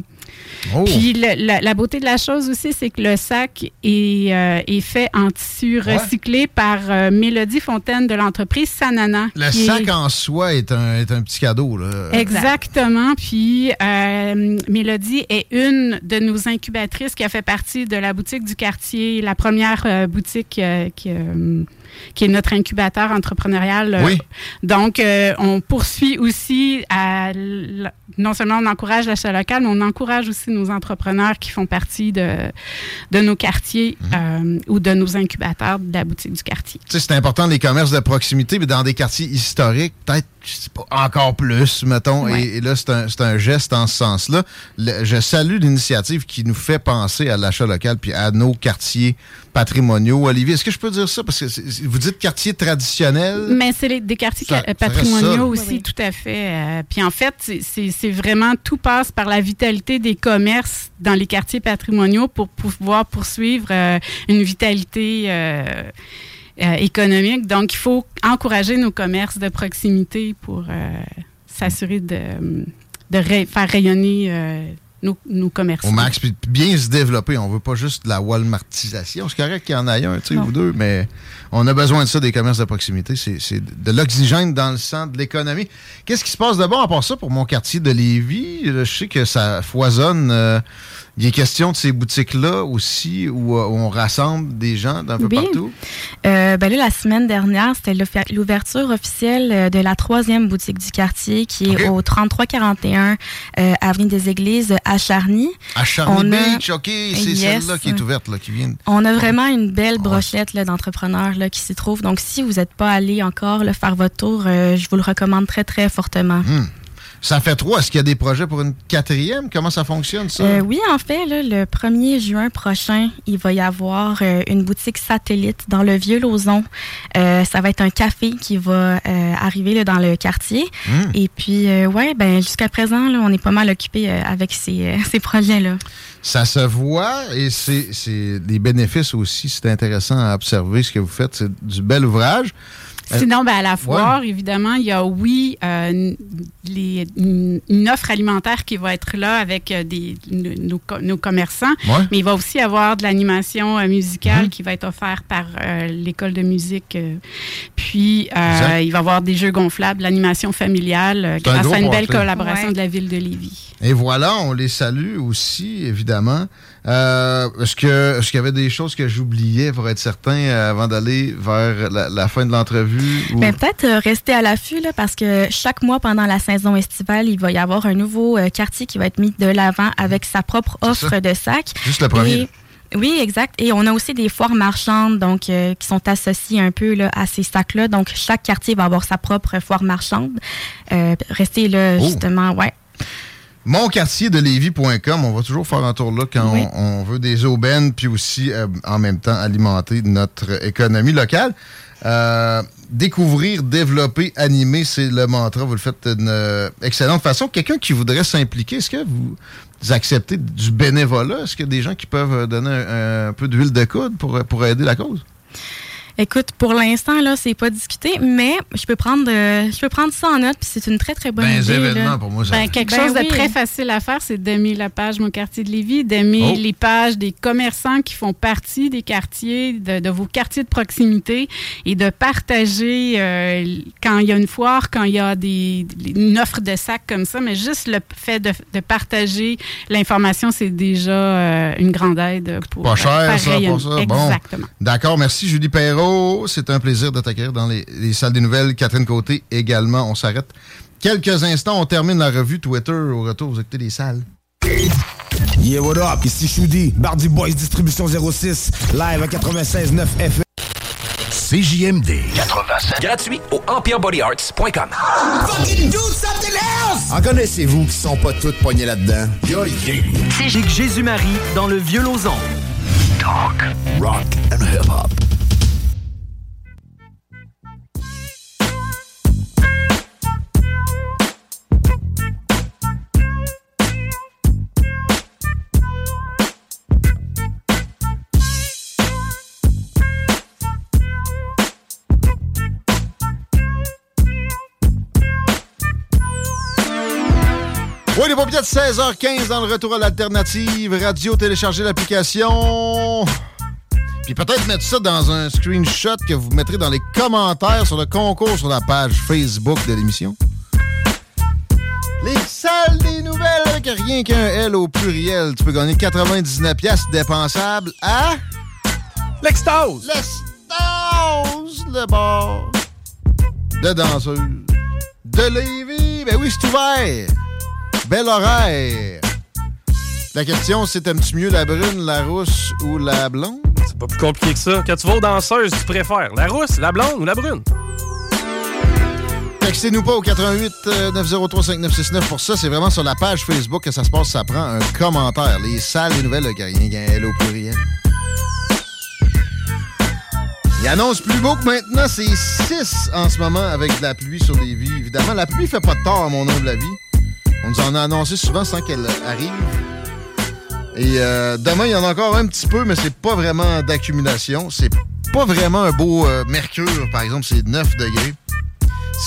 [SPEAKER 4] Oh.
[SPEAKER 10] Puis le- la, la beauté de la chose aussi, c'est que le sac est, euh, est fait en tissu recyclé par euh, Mélodie Fontaine de l'entreprise Sanana.
[SPEAKER 4] Le sac
[SPEAKER 10] est-
[SPEAKER 4] en soi est un, est un petit cadeau. Là.
[SPEAKER 10] Exactement. Puis euh, Mélodie est une de nos incubatrices qui a fait partie de la boutique du quartier, la première euh, boutique euh, qui, euh, qui est notre incubateur entrepreneurial. Euh,
[SPEAKER 4] Oui.
[SPEAKER 10] Donc, euh, on poursuit aussi à non seulement on encourage l'achat local, mais on encourage aussi nos entrepreneurs qui font partie de, de nos quartiers euh, ou de nos incubateurs de la boutique du quartier.
[SPEAKER 4] Tu sais, c'est important les commerces de proximité, mais dans des quartiers historiques, peut-être encore plus, mettons.
[SPEAKER 10] Ouais.
[SPEAKER 4] Et, et là, c'est un, un geste en ce sens-là. Je salue l'initiative qui nous fait penser à l'achat local puis à nos quartiers patrimoniaux. Olivier, est-ce que je peux dire ça? Parce que vous dites quartier traditionnel.
[SPEAKER 10] Mais c'est les- des quartiers
[SPEAKER 4] Ça-
[SPEAKER 10] patrimoniaux
[SPEAKER 4] ça.
[SPEAKER 10] aussi,
[SPEAKER 9] Oui,
[SPEAKER 10] tout à fait. Euh, puis en fait, c'est- vraiment tout passe par la vitalité des commerces dans les quartiers patrimoniaux pour pouvoir poursuivre euh, une vitalité euh, euh, économique. Donc, il faut encourager nos commerces de proximité pour euh, s'assurer de, de ray- faire rayonner euh, nos, nos commerçants.
[SPEAKER 4] Au max, puis bien se développer. On veut pas juste de la Walmartisation. C'est correct qu'il y en ait un, tu sais,
[SPEAKER 10] Non.
[SPEAKER 4] ou deux, mais on a besoin de ça, des commerces de proximité. C'est de l'oxygène dans le sang de l'économie. Qu'est-ce qui se passe de bon à part ça pour mon quartier de Lévis? Je sais que ça foisonne. euh, il est question de ces boutiques-là aussi où, euh, où on rassemble des gens d'un peu
[SPEAKER 9] Oui.
[SPEAKER 4] partout?
[SPEAKER 9] Euh, ben là, la semaine dernière, c'était l'ouverture officielle euh, de la troisième boutique du quartier qui est au 3341 euh, Avenue des Églises à Charny.
[SPEAKER 4] À Charny
[SPEAKER 9] On a-
[SPEAKER 4] Beach, OK, c'est
[SPEAKER 9] Yes.
[SPEAKER 4] celle-là qui est ouverte, là, qui vient.
[SPEAKER 9] On a vraiment une belle brochette là, d'entrepreneurs qui s'y trouvent. Donc, si vous n'êtes pas allé encore faire votre tour, euh, je vous le recommande très, très fortement.
[SPEAKER 4] Hmm. Ça fait trois. Est-ce qu'il y a des projets pour une quatrième? Comment ça fonctionne, ça?
[SPEAKER 9] Euh, oui, en fait, là, le 1er juin prochain, il va y avoir euh, une boutique satellite dans le Vieux-Lauzon. Euh, ça va être un café qui va arriver là, dans le quartier.
[SPEAKER 4] Hmm.
[SPEAKER 9] Et puis, ouais, ben, jusqu'à présent, là, on est pas mal occupé avec ces, ces projets-là.
[SPEAKER 4] Ça se voit et c'est c'est des bénéfices aussi. C'est intéressant à observer ce que vous faites. C'est du bel ouvrage. Euh,
[SPEAKER 10] Sinon, ben, à la foire, évidemment, il y a, oui, euh, les- une, offre alimentaire qui va être là avec euh, des, nos, nos commerçants.
[SPEAKER 4] Ouais.
[SPEAKER 10] Mais il va aussi y avoir de l'animation euh, musicale qui va être offerte par euh, l'école de musique. puis, euh, il va y avoir des jeux gonflables, de l'animation familiale,
[SPEAKER 4] C'est un
[SPEAKER 10] grâce
[SPEAKER 4] gros
[SPEAKER 10] à une belle collaboration
[SPEAKER 9] Ouais.
[SPEAKER 10] de la ville de Lévis.
[SPEAKER 4] Et voilà, on les salue aussi, évidemment. Euh, Est-ce que- est-ce qu'il y avait des choses que j'oubliais pour être certain euh, avant d'aller vers la, la fin de l'entrevue? ou-
[SPEAKER 9] Ben, peut-être euh, rester à l'affût là, parce que chaque mois pendant la saison estivale, il va y avoir un nouveau euh, quartier qui va être mis de l'avant avec sa propre offre de sacs.
[SPEAKER 4] Juste le premier.
[SPEAKER 9] Et- oui, exact. Et on a aussi des foires marchandes donc euh, qui sont associées un peu là, à ces sacs-là. Donc chaque quartier va avoir sa propre foire marchande. Euh, restez là
[SPEAKER 4] Oh.
[SPEAKER 9] justement, ouais.
[SPEAKER 4] Monquartierdelévis.com, on va toujours faire un tour là quand
[SPEAKER 9] Oui.
[SPEAKER 4] on, on veut des aubaines, puis aussi euh, en même temps alimenter notre économie locale. Euh, découvrir, développer, animer, c'est le mantra. Vous le faites d'une excellente façon. Quelqu'un qui voudrait s'impliquer, est-ce que vous acceptez du bénévolat? Est-ce qu'il y a des gens qui peuvent donner un, un peu d'huile de coude pour, pour aider la cause?
[SPEAKER 9] Écoute, pour l'instant là, c'est pas discuté, mais je peux prendre, euh, je peux prendre ça en note. Puis c'est une très très bonne
[SPEAKER 4] Ben,
[SPEAKER 9] idée.
[SPEAKER 4] les événements,
[SPEAKER 9] là.
[SPEAKER 4] pour moi, ça
[SPEAKER 10] Ben, quelque
[SPEAKER 9] Ben
[SPEAKER 10] chose
[SPEAKER 9] oui.
[SPEAKER 10] de très facile à faire, c'est d'aimer la page Mon quartier de Lévis, d'aimer
[SPEAKER 4] Oh.
[SPEAKER 10] les pages des commerçants qui font partie des quartiers, de, de vos quartiers de proximité et de partager euh, quand il y a une foire, quand il y a des, une offre de sacs comme ça, mais juste le fait de, de partager l'information, c'est déjà euh, une grande aide pour
[SPEAKER 4] Pas cher, ça, pour ça. Bon.
[SPEAKER 10] Exactement.
[SPEAKER 4] D'accord, merci Julie Perrault. C'est un plaisir de t'accueillir dans les, les salles des nouvelles. Catherine Côté également. On s'arrête quelques instants. On termine la revue Twitter. Au retour, vous écoutez les salles.
[SPEAKER 11] Yeah, what up? Ici Choudi, Bardi Boys Distribution 06, live à 96.9 FM.
[SPEAKER 7] CJMD
[SPEAKER 2] 85. Gratuit au empirebodyarts.com.
[SPEAKER 11] En connaissez-vous qui sont pas toutes poignées là-dedans?
[SPEAKER 2] C'est Jésus-Marie dans le Vieux-Lauzon.
[SPEAKER 7] Talk, rock and hip-hop.
[SPEAKER 4] Paupières de 16h15 dans le retour à l'alternative. Radio, téléchargez l'application. Puis peut-être mettre ça dans un screenshot que vous mettrez dans les commentaires sur le concours sur la page Facebook de l'émission. Les salles des nouvelles avec rien qu'un L au pluriel. Tu peux gagner 99 pièces dépensables à...
[SPEAKER 5] L'extase!
[SPEAKER 4] L'Extase! Le bar de danseuse de Lévis. Ben oui, c'est ouvert. Bel horaire. La question, c'est aimes-tu mieux la brune, la rousse ou la blonde?
[SPEAKER 5] C'est pas plus compliqué que ça. Quand tu vas aux danseuses, tu préfères la rousse, la blonde ou la brune?
[SPEAKER 4] Textez-nous pas au 88 903 5969 pour ça. C'est vraiment sur la page Facebook que ça se passe. Ça prend un commentaire. Les salles des nouvelles, le rien qu'un au pluriel. Il annonce plus beau que maintenant, c'est 6 en ce moment avec de la pluie sur les vies. Évidemment, la pluie fait pas de tort à mon humble avis. On nous en a annoncé souvent sans qu'elle arrive. Et euh, demain, il y en a encore un petit peu, mais c'est pas vraiment d'accumulation. C'est pas vraiment un beau euh, mercure, par exemple, c'est 9 degrés.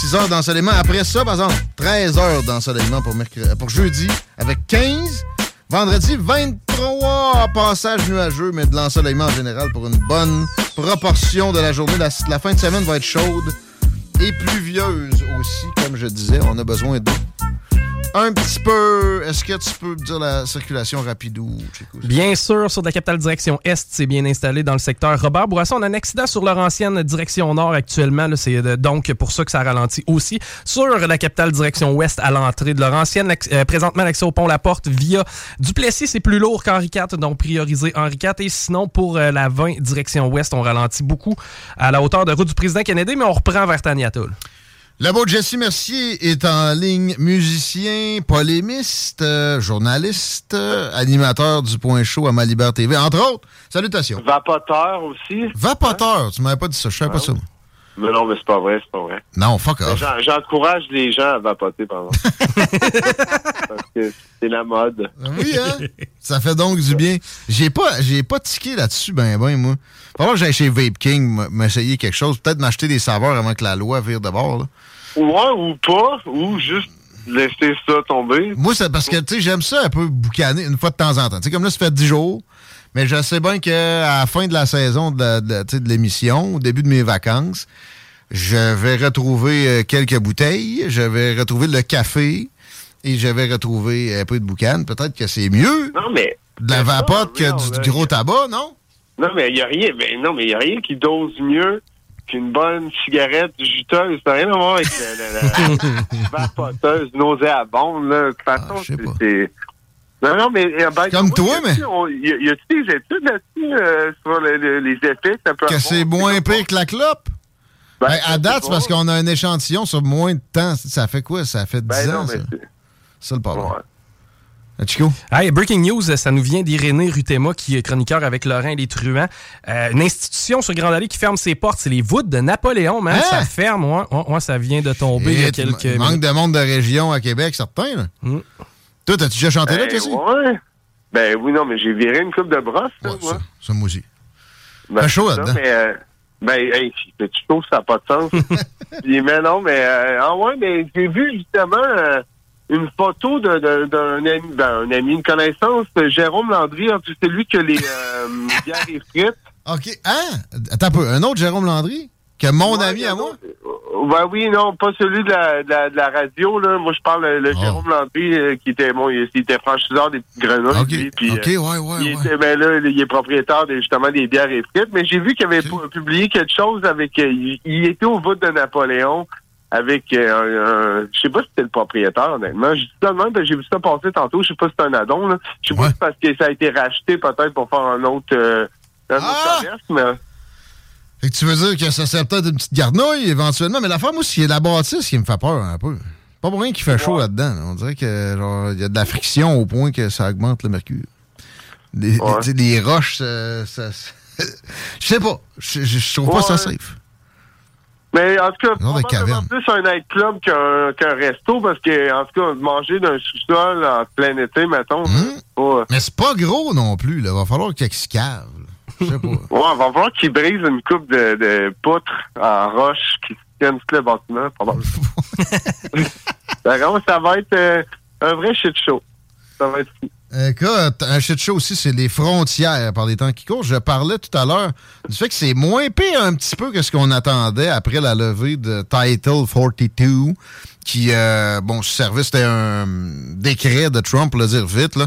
[SPEAKER 4] 6 heures d'ensoleillement. Après ça, par exemple, 13 heures d'ensoleillement pour, pour jeudi, avec 15. Vendredi, 23 passages nuageux, mais de l'ensoleillement en général pour une bonne proportion de la journée. La, la fin de semaine va être chaude et pluvieuse aussi, comme je disais. On a besoin d'eau un petit peu. Est-ce que tu peux dire la circulation rapide ou
[SPEAKER 5] Bien sûr, sur la capitale direction Est, c'est bien installé dans le secteur Robert Bourassa. On a un accident sur leur ancienne direction Nord actuellement. C'est euh, donc pour ça que ça ralentit aussi. Sur la capitale direction Ouest, à l'entrée de leur ancienne, euh, présentement, l'accès au pont La Porte via Duplessis, c'est plus lourd qu'Henri IV, donc prioriser Henri IV. Et sinon, pour euh, la 20 direction Ouest, on ralentit beaucoup à la hauteur de route du président Kennedy, mais on reprend vers Taniatoul.
[SPEAKER 4] Le beau Jesse Mercier est en ligne musicien, polémiste, euh, journaliste, euh, animateur du Point Chaud à Malibert TV, entre autres. Salutations.
[SPEAKER 12] Vapoteur aussi.
[SPEAKER 4] Vapoteur, tu m'avais pas dit ça, je savais pas ça.
[SPEAKER 12] Mais non, mais c'est pas vrai, c'est pas vrai.
[SPEAKER 4] Non, fuck off.
[SPEAKER 12] J'encourage les gens à vapoter, par Parce que c'est la mode.
[SPEAKER 4] Oui, hein? Ça fait donc du bien. J'ai pas, j'ai pas tiqué là-dessus, ben, ben, moi. Faut que j'aille chez Vape King m'essayer quelque chose. Peut-être m'acheter des saveurs avant que la loi vire de bord, là.
[SPEAKER 12] Ouais, ou pas, ou juste laisser ça tomber.
[SPEAKER 4] Moi, c'est parce que, tu sais, j'aime ça un peu boucaner une fois de temps en temps. Tu sais, comme là, ça fait 10 jours. Mais je sais bien qu'à la fin de la saison de, de, l'émission, au début de mes vacances, je vais retrouver euh, quelques bouteilles, je vais retrouver le café et je vais retrouver un peu de boucan. Peut-être que c'est mieux
[SPEAKER 12] non, mais,
[SPEAKER 4] de la vapote que du, gros tabac, non?
[SPEAKER 12] Non, mais il n'y a rien. Mais non, mais il a rien qui dose mieux qu'une bonne cigarette juteuse. Ça n'a rien à voir avec la, vapoteuse nauséabonde. Là. De toute ah, façon, c'est non, non, mais.
[SPEAKER 4] Euh, ben, Comme toi, mais.
[SPEAKER 12] Y a-t-il des études là-dessus euh, sur les effets que ça peut
[SPEAKER 4] Que c'est moins pire que la clope? Ben, ben à date, c'est parce qu'on a un échantillon sur moins de temps. Ça fait quoi? Ça fait 10 ben, ans, ça. ça, le problème. Ouais. Chico?
[SPEAKER 5] Hey, breaking news, ça nous vient d'Irénée Rutema, qui est chroniqueur avec Laurent et les Truands. Euh, une institution sur Grande Allée qui ferme ses portes, c'est les voûtes de Napoléon, man. Hein? Ça ferme, moi. Ouais, ça vient de tomber il y a quelques.
[SPEAKER 4] Il manque de monde de région à Québec, certains. Là. Mm. Toi, t'as-tu déjà chanté là,
[SPEAKER 12] ben, aussi? Ouais. Ben oui, non, mais j'ai viré une coupe de brosse, là,
[SPEAKER 4] moi. Ça, ça, moi aussi.
[SPEAKER 12] Ben, chaud là-dedans. Mais, euh, ben, hey, tu trouves ça n'a pas de sens. mais non, mais, euh, ah ouais, mais j'ai vu justement euh, une photo d'un ami, ben, un ami, une connaissance, Jérôme Landry. C'est lui qui a les euh, bières et frites?
[SPEAKER 4] OK. Hein? Attends un peu. Un autre Jérôme Landry? Que mon ami à moi?
[SPEAKER 12] Ben oui, non, pas celui de la, de la, radio. Là. Moi, je parle le oh. Jérôme Landry, euh, qui était bon, il, était franchiseur des petites grenouilles.
[SPEAKER 4] OK,
[SPEAKER 12] puis,
[SPEAKER 4] ouais, ouais,
[SPEAKER 12] il Était, ben là, il est propriétaire justement des bières et frites. Mais j'ai vu qu'il avait publié quelque chose avec... Euh, il, était au vote de Napoléon avec euh, un, je sais pas si c'était le propriétaire, honnêtement. Seulement, ben, j'ai vu ça passer tantôt. Je sais pas si c'est un addon. Je sais pas si c'est parce que ça a été racheté peut-être pour faire un autre, un autre ah! commerce, mais
[SPEAKER 4] fait que tu veux dire que ça serait peut-être une petite garnouille éventuellement, mais la femme aussi, il y a la bâtisse qui me fait peur un peu. Pas pour rien qu'il fait chaud là-dedans. On dirait que genre il y a de la friction au point que ça augmente le mercure. Les, les, roches, ça, ça, je sais pas. Je trouve pas ça safe.
[SPEAKER 12] Mais en tout cas, probablement plus un nightclub qu'un resto parce que, en tout cas, manger d'un sous-sol en plein été, mettons.
[SPEAKER 4] Hum. Mais c'est pas gros non plus. Il va falloir qu'il se cave. Je sais pas. ouais,
[SPEAKER 12] on va voir qu'il brise une coupe de, de poutres en roche qui tiennent tout le bâtiment. ça va être euh, un vrai shit show. Ça va être fou.
[SPEAKER 4] Écoute, un shit show aussi, c'est les frontières par les temps qui courent. Je parlais tout à l'heure du fait que c'est moins pire un petit peu que ce qu'on attendait après la levée de Title 42, qui, euh, bon, ce service, c'était un décret de Trump, pour le dire vite, là,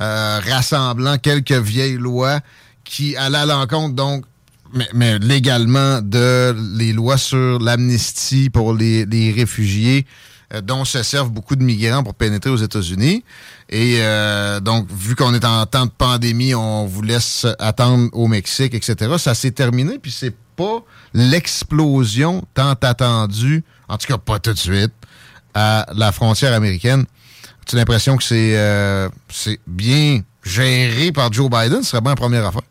[SPEAKER 4] euh, rassemblant quelques vieilles lois qui allait à l'encontre, donc, mais, mais légalement de les lois sur l'amnistie pour les, les réfugiés euh, dont se servent beaucoup de migrants pour pénétrer aux États-Unis. Et euh, donc, vu qu'on est en temps de pandémie, on vous laisse attendre au Mexique, etc. Ça s'est terminé, puis c'est pas l'explosion tant attendue, en tout cas pas tout de suite, à la frontière américaine. As-tu l'impression que c'est euh, bien géré par Joe Biden? Ce serait bien la première affaire.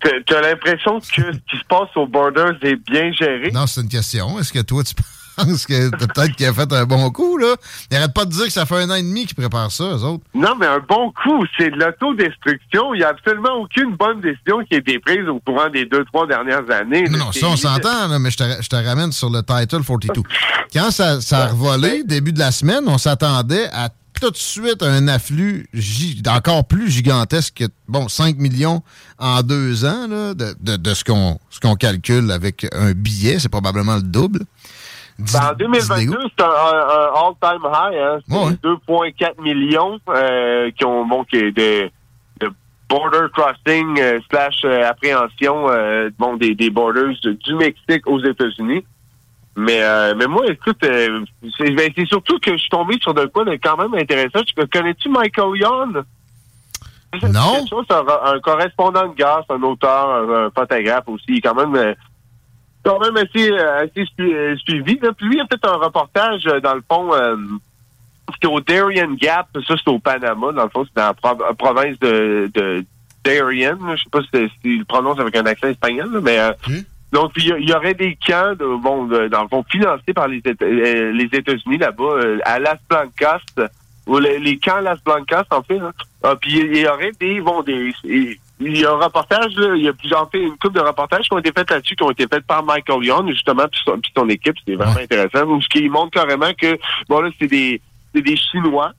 [SPEAKER 12] T'as t'as l'impression que ce qui se passe au Borders est bien géré?
[SPEAKER 4] Non, c'est une question. Est-ce que toi, tu penses que peut-être qu'il a fait un bon coup, là? Il arrête pas de dire que ça fait un an et demi qu'ils préparent ça, eux autres.
[SPEAKER 12] Non, mais un bon coup, c'est de l'autodestruction. Il n'y a absolument aucune bonne décision qui a été prise au courant des deux, trois dernières années.
[SPEAKER 4] Non, non, ça, on s'entend, mais je te, je te ramène sur le Title 42. Quand ça, ça a revolé, début de la semaine, on s'attendait à tout de suite un afflux encore plus gigantesque que, bon, 5 millions en deux ans, là, de, de- de ce qu'on ce qu'on calcule avec un billet. C'est probablement le double.
[SPEAKER 12] Ben, en 2022, c'est un, all-time high. Hein. C'est 2,4 millions euh, qui ont bon, qui est de, de border crossing euh, slash euh, appréhension bon, des, des borders du Mexique aux États-Unis. Mais euh, mais moi, écoute, euh, c'est ben, c'est surtout que je suis tombé sur de quoi de quand même intéressant. Tu connais-tu Michael Young?
[SPEAKER 4] Non.
[SPEAKER 12] C'est un, un correspondant de c'est un auteur, un, un photographe aussi. Il est quand même euh, quand même assez, euh, assez euh, suivi. Là. Puis lui, il a fait un reportage, dans le fond, euh, c'était au Darien Gap, ça c'est au Panama, dans le fond, c'est dans la prov- province de, de Darien. Je sais pas si s'il le prononce avec un accent espagnol, là, mais euh, donc il y, a- il y aurait des camps, de, bon, de- dans le fond, financés par les, euh, les États-Unis là-bas, euh, à Las Blancas, ou les, les camps Las Blancas, en fait. Ah, puis il y aurait des, bon, des, il y a un reportage, là, il y a plusieurs, fait une couple de reportages qui ont été faits là-dessus, qui ont été faits par Michael Young, justement, puis son, puis son équipe, c'est vraiment intéressant. Où ce qui montre carrément que, bon là, c'est des, c'est des Chinois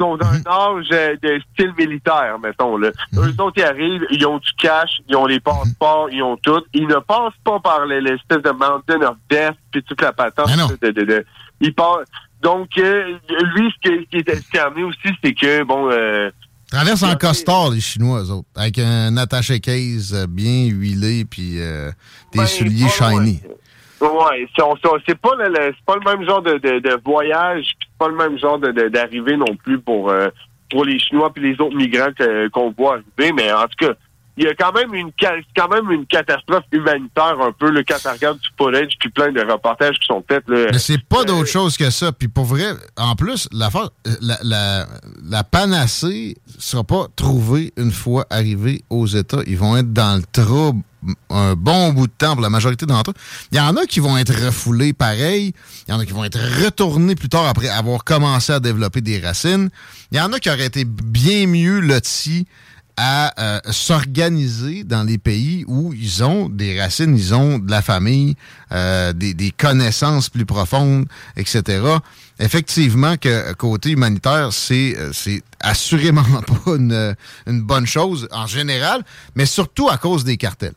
[SPEAKER 12] sont d'un âge euh, de style militaire, mettons. Là. Eux autres, ils arrivent, ils ont du cash, ils ont les passeports, ils ont tout. Ils ne passent pas par les- l'espèce de Mountain of Death puis toute la patente. De, de, de- ils passent. Donc, euh, lui, ce qui, est- ce qui a amené aussi, c'est que, bon... Euh,
[SPEAKER 4] Traverse en costard, les Chinois, eux autres, avec un attaché case euh, bien huilé, puis euh, des souliers shiny.
[SPEAKER 12] Ouais, on- c'est- pas le, pas le même genre de, de, de voyage, c'est pas le même genre de- d'arrivée non plus pour euh, pour les Chinois puis les autres migrants qu'on voit arriver, mais en tout cas, il y a quand même une quand même une catastrophe humanitaire un peu le quand tu regardes du footage puis plein de reportages qui sont là.
[SPEAKER 4] Mais c'est pas d'autre chose que ça. Puis pour vrai, en plus, la, la, la, la panacée sera pas trouvée une fois arrivés aux États. Ils vont être dans le trouble un bon bout de temps pour la majorité d'entre eux. Il y en a qui vont être refoulés pareil. Il y en a qui vont être retournés plus tard après avoir commencé à développer des racines. Il y en a qui auraient été bien mieux lotis à euh, s'organiser dans les pays où ils ont des racines, ils ont de la famille, euh, des, des connaissances plus profondes, etc. Effectivement, que côté humanitaire, c'est euh, c'est assurément pas une, une bonne chose en général, mais surtout à cause des cartels.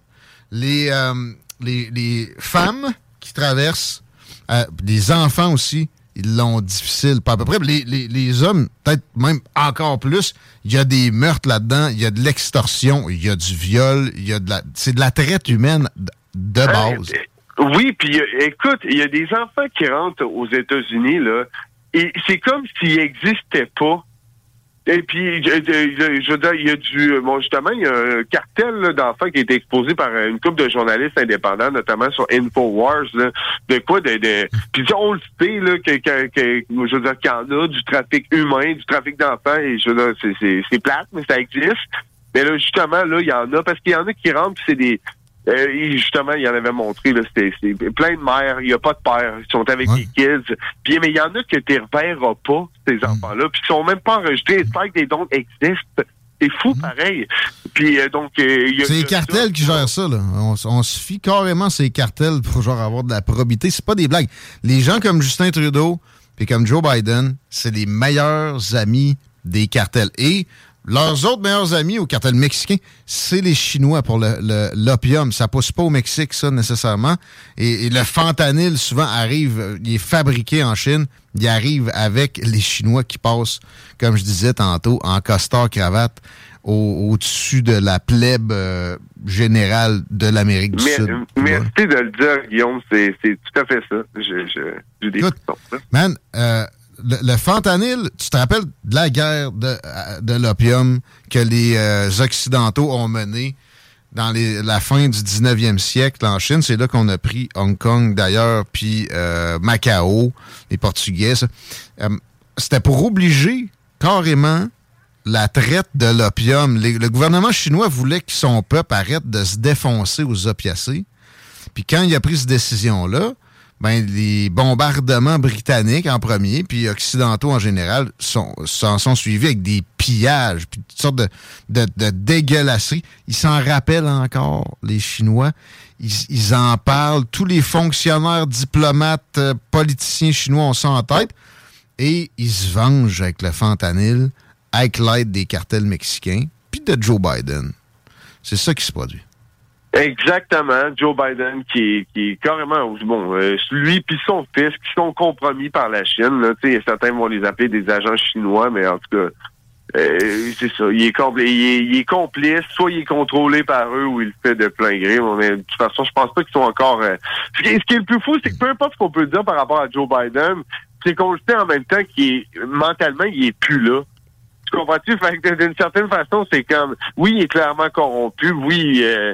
[SPEAKER 4] Les, euh, les, les femmes qui traversent, euh, les enfants aussi, ils l'ont difficile, pas à peu près. Les, les, les hommes, peut-être même encore plus. Il y a des meurtres là-dedans, il y a de l'extorsion, il y a du viol, il y a de la. C'est de la traite humaine de base.
[SPEAKER 12] Oui, puis euh, écoute, il y a des enfants qui rentrent aux États-Unis, là, et c'est comme s'ils n'existaient pas. Et puis, je, veux dire, il y a du... Bon, justement, il y a un cartel d'enfants qui a été exposé par une couple de journalistes indépendants, notamment sur InfoWars, là, de quoi de... de puis on le sait, là, que, que, que- je veux dire, qu'il y en a du trafic humain, du trafic d'enfants, et je veux dire, c'est- plate, mais ça existe. Mais là, justement, là, il y en a, parce qu'il y en a qui rentrent, c'est des... Euh, et justement, il en avait montré, là, c'était plein de mères, il n'y a pas de père, ils sont avec des kids. Puis, mais il y en a que tu reverras pas, ces enfants-là, puis qui sont même pas enregistrés. C'est que des dons existent. C'est fou, pareil. Puis, euh, donc... euh, y
[SPEAKER 4] C'est
[SPEAKER 12] y
[SPEAKER 4] les
[SPEAKER 12] ça.
[SPEAKER 4] cartels qui gèrent ça. Là. On se fie carrément ces cartels pour genre avoir de la probité. C'est pas des blagues. Les gens comme Justin Trudeau et comme Joe Biden, c'est les meilleurs amis des cartels. Et leurs autres meilleurs amis au cartel mexicain, c'est les Chinois pour le- le- l'opium. Ça pousse pas au Mexique, ça, nécessairement. Et, et le fentanyl, souvent, arrive, euh, il est fabriqué en Chine. Il arrive avec les Chinois qui passent, comme je disais tantôt, en costard, cravate au- au-dessus de la plèbe euh, générale de l'Amérique du
[SPEAKER 12] Mais-
[SPEAKER 4] Sud.
[SPEAKER 12] merci de le dire, Guillaume. C'est tout à fait ça. Je- je- J'ai des ça.
[SPEAKER 4] Man, euh, le, le fentanyl, tu te rappelles de la guerre de, euh, de l'opium que les euh, Occidentaux ont menée dans la fin du 19e siècle en Chine? C'est là qu'on a pris Hong Kong d'ailleurs, puis euh, Macao, les Portugais. C'était pour obliger carrément la traite de l'opium. Le gouvernement chinois voulait que son peuple arrête de se défoncer aux opiacés. Puis quand il a pris cette décision-là, ben, les bombardements britanniques en premier, puis occidentaux en général, sont- s'en sont suivis avec des pillages, puis toutes sortes de dégueulasseries. Ils s'en rappellent encore, les Chinois. Ils, ils en parlent. Tous les fonctionnaires, diplomates, euh, politiciens chinois ont ça en tête. Et ils se vengent avec le fentanyl, avec l'aide des cartels mexicains, puis de Joe Biden. C'est ça qui se produit.
[SPEAKER 12] Exactement. Joe Biden qui est, qui est carrément, bon, euh, lui puis son fils qui sont compromis par la Chine. Là, certains vont les appeler des agents chinois, mais en tout cas, euh, c'est ça. Il est, compl- il, est, complice, soit il est contrôlé par eux ou il le fait de plein gré. Mais de toute façon, je pense pas qu'ils sont encore... euh, Ce qui est ce qui est le plus fou, c'est que peu importe ce qu'on peut dire par rapport à Joe Biden, c'est qu'on le sait en même temps qu'il est mentalement, il est plus là. Tu comprends-tu? Fait que d'une certaine façon, c'est comme, oui, il est clairement corrompu, oui, euh,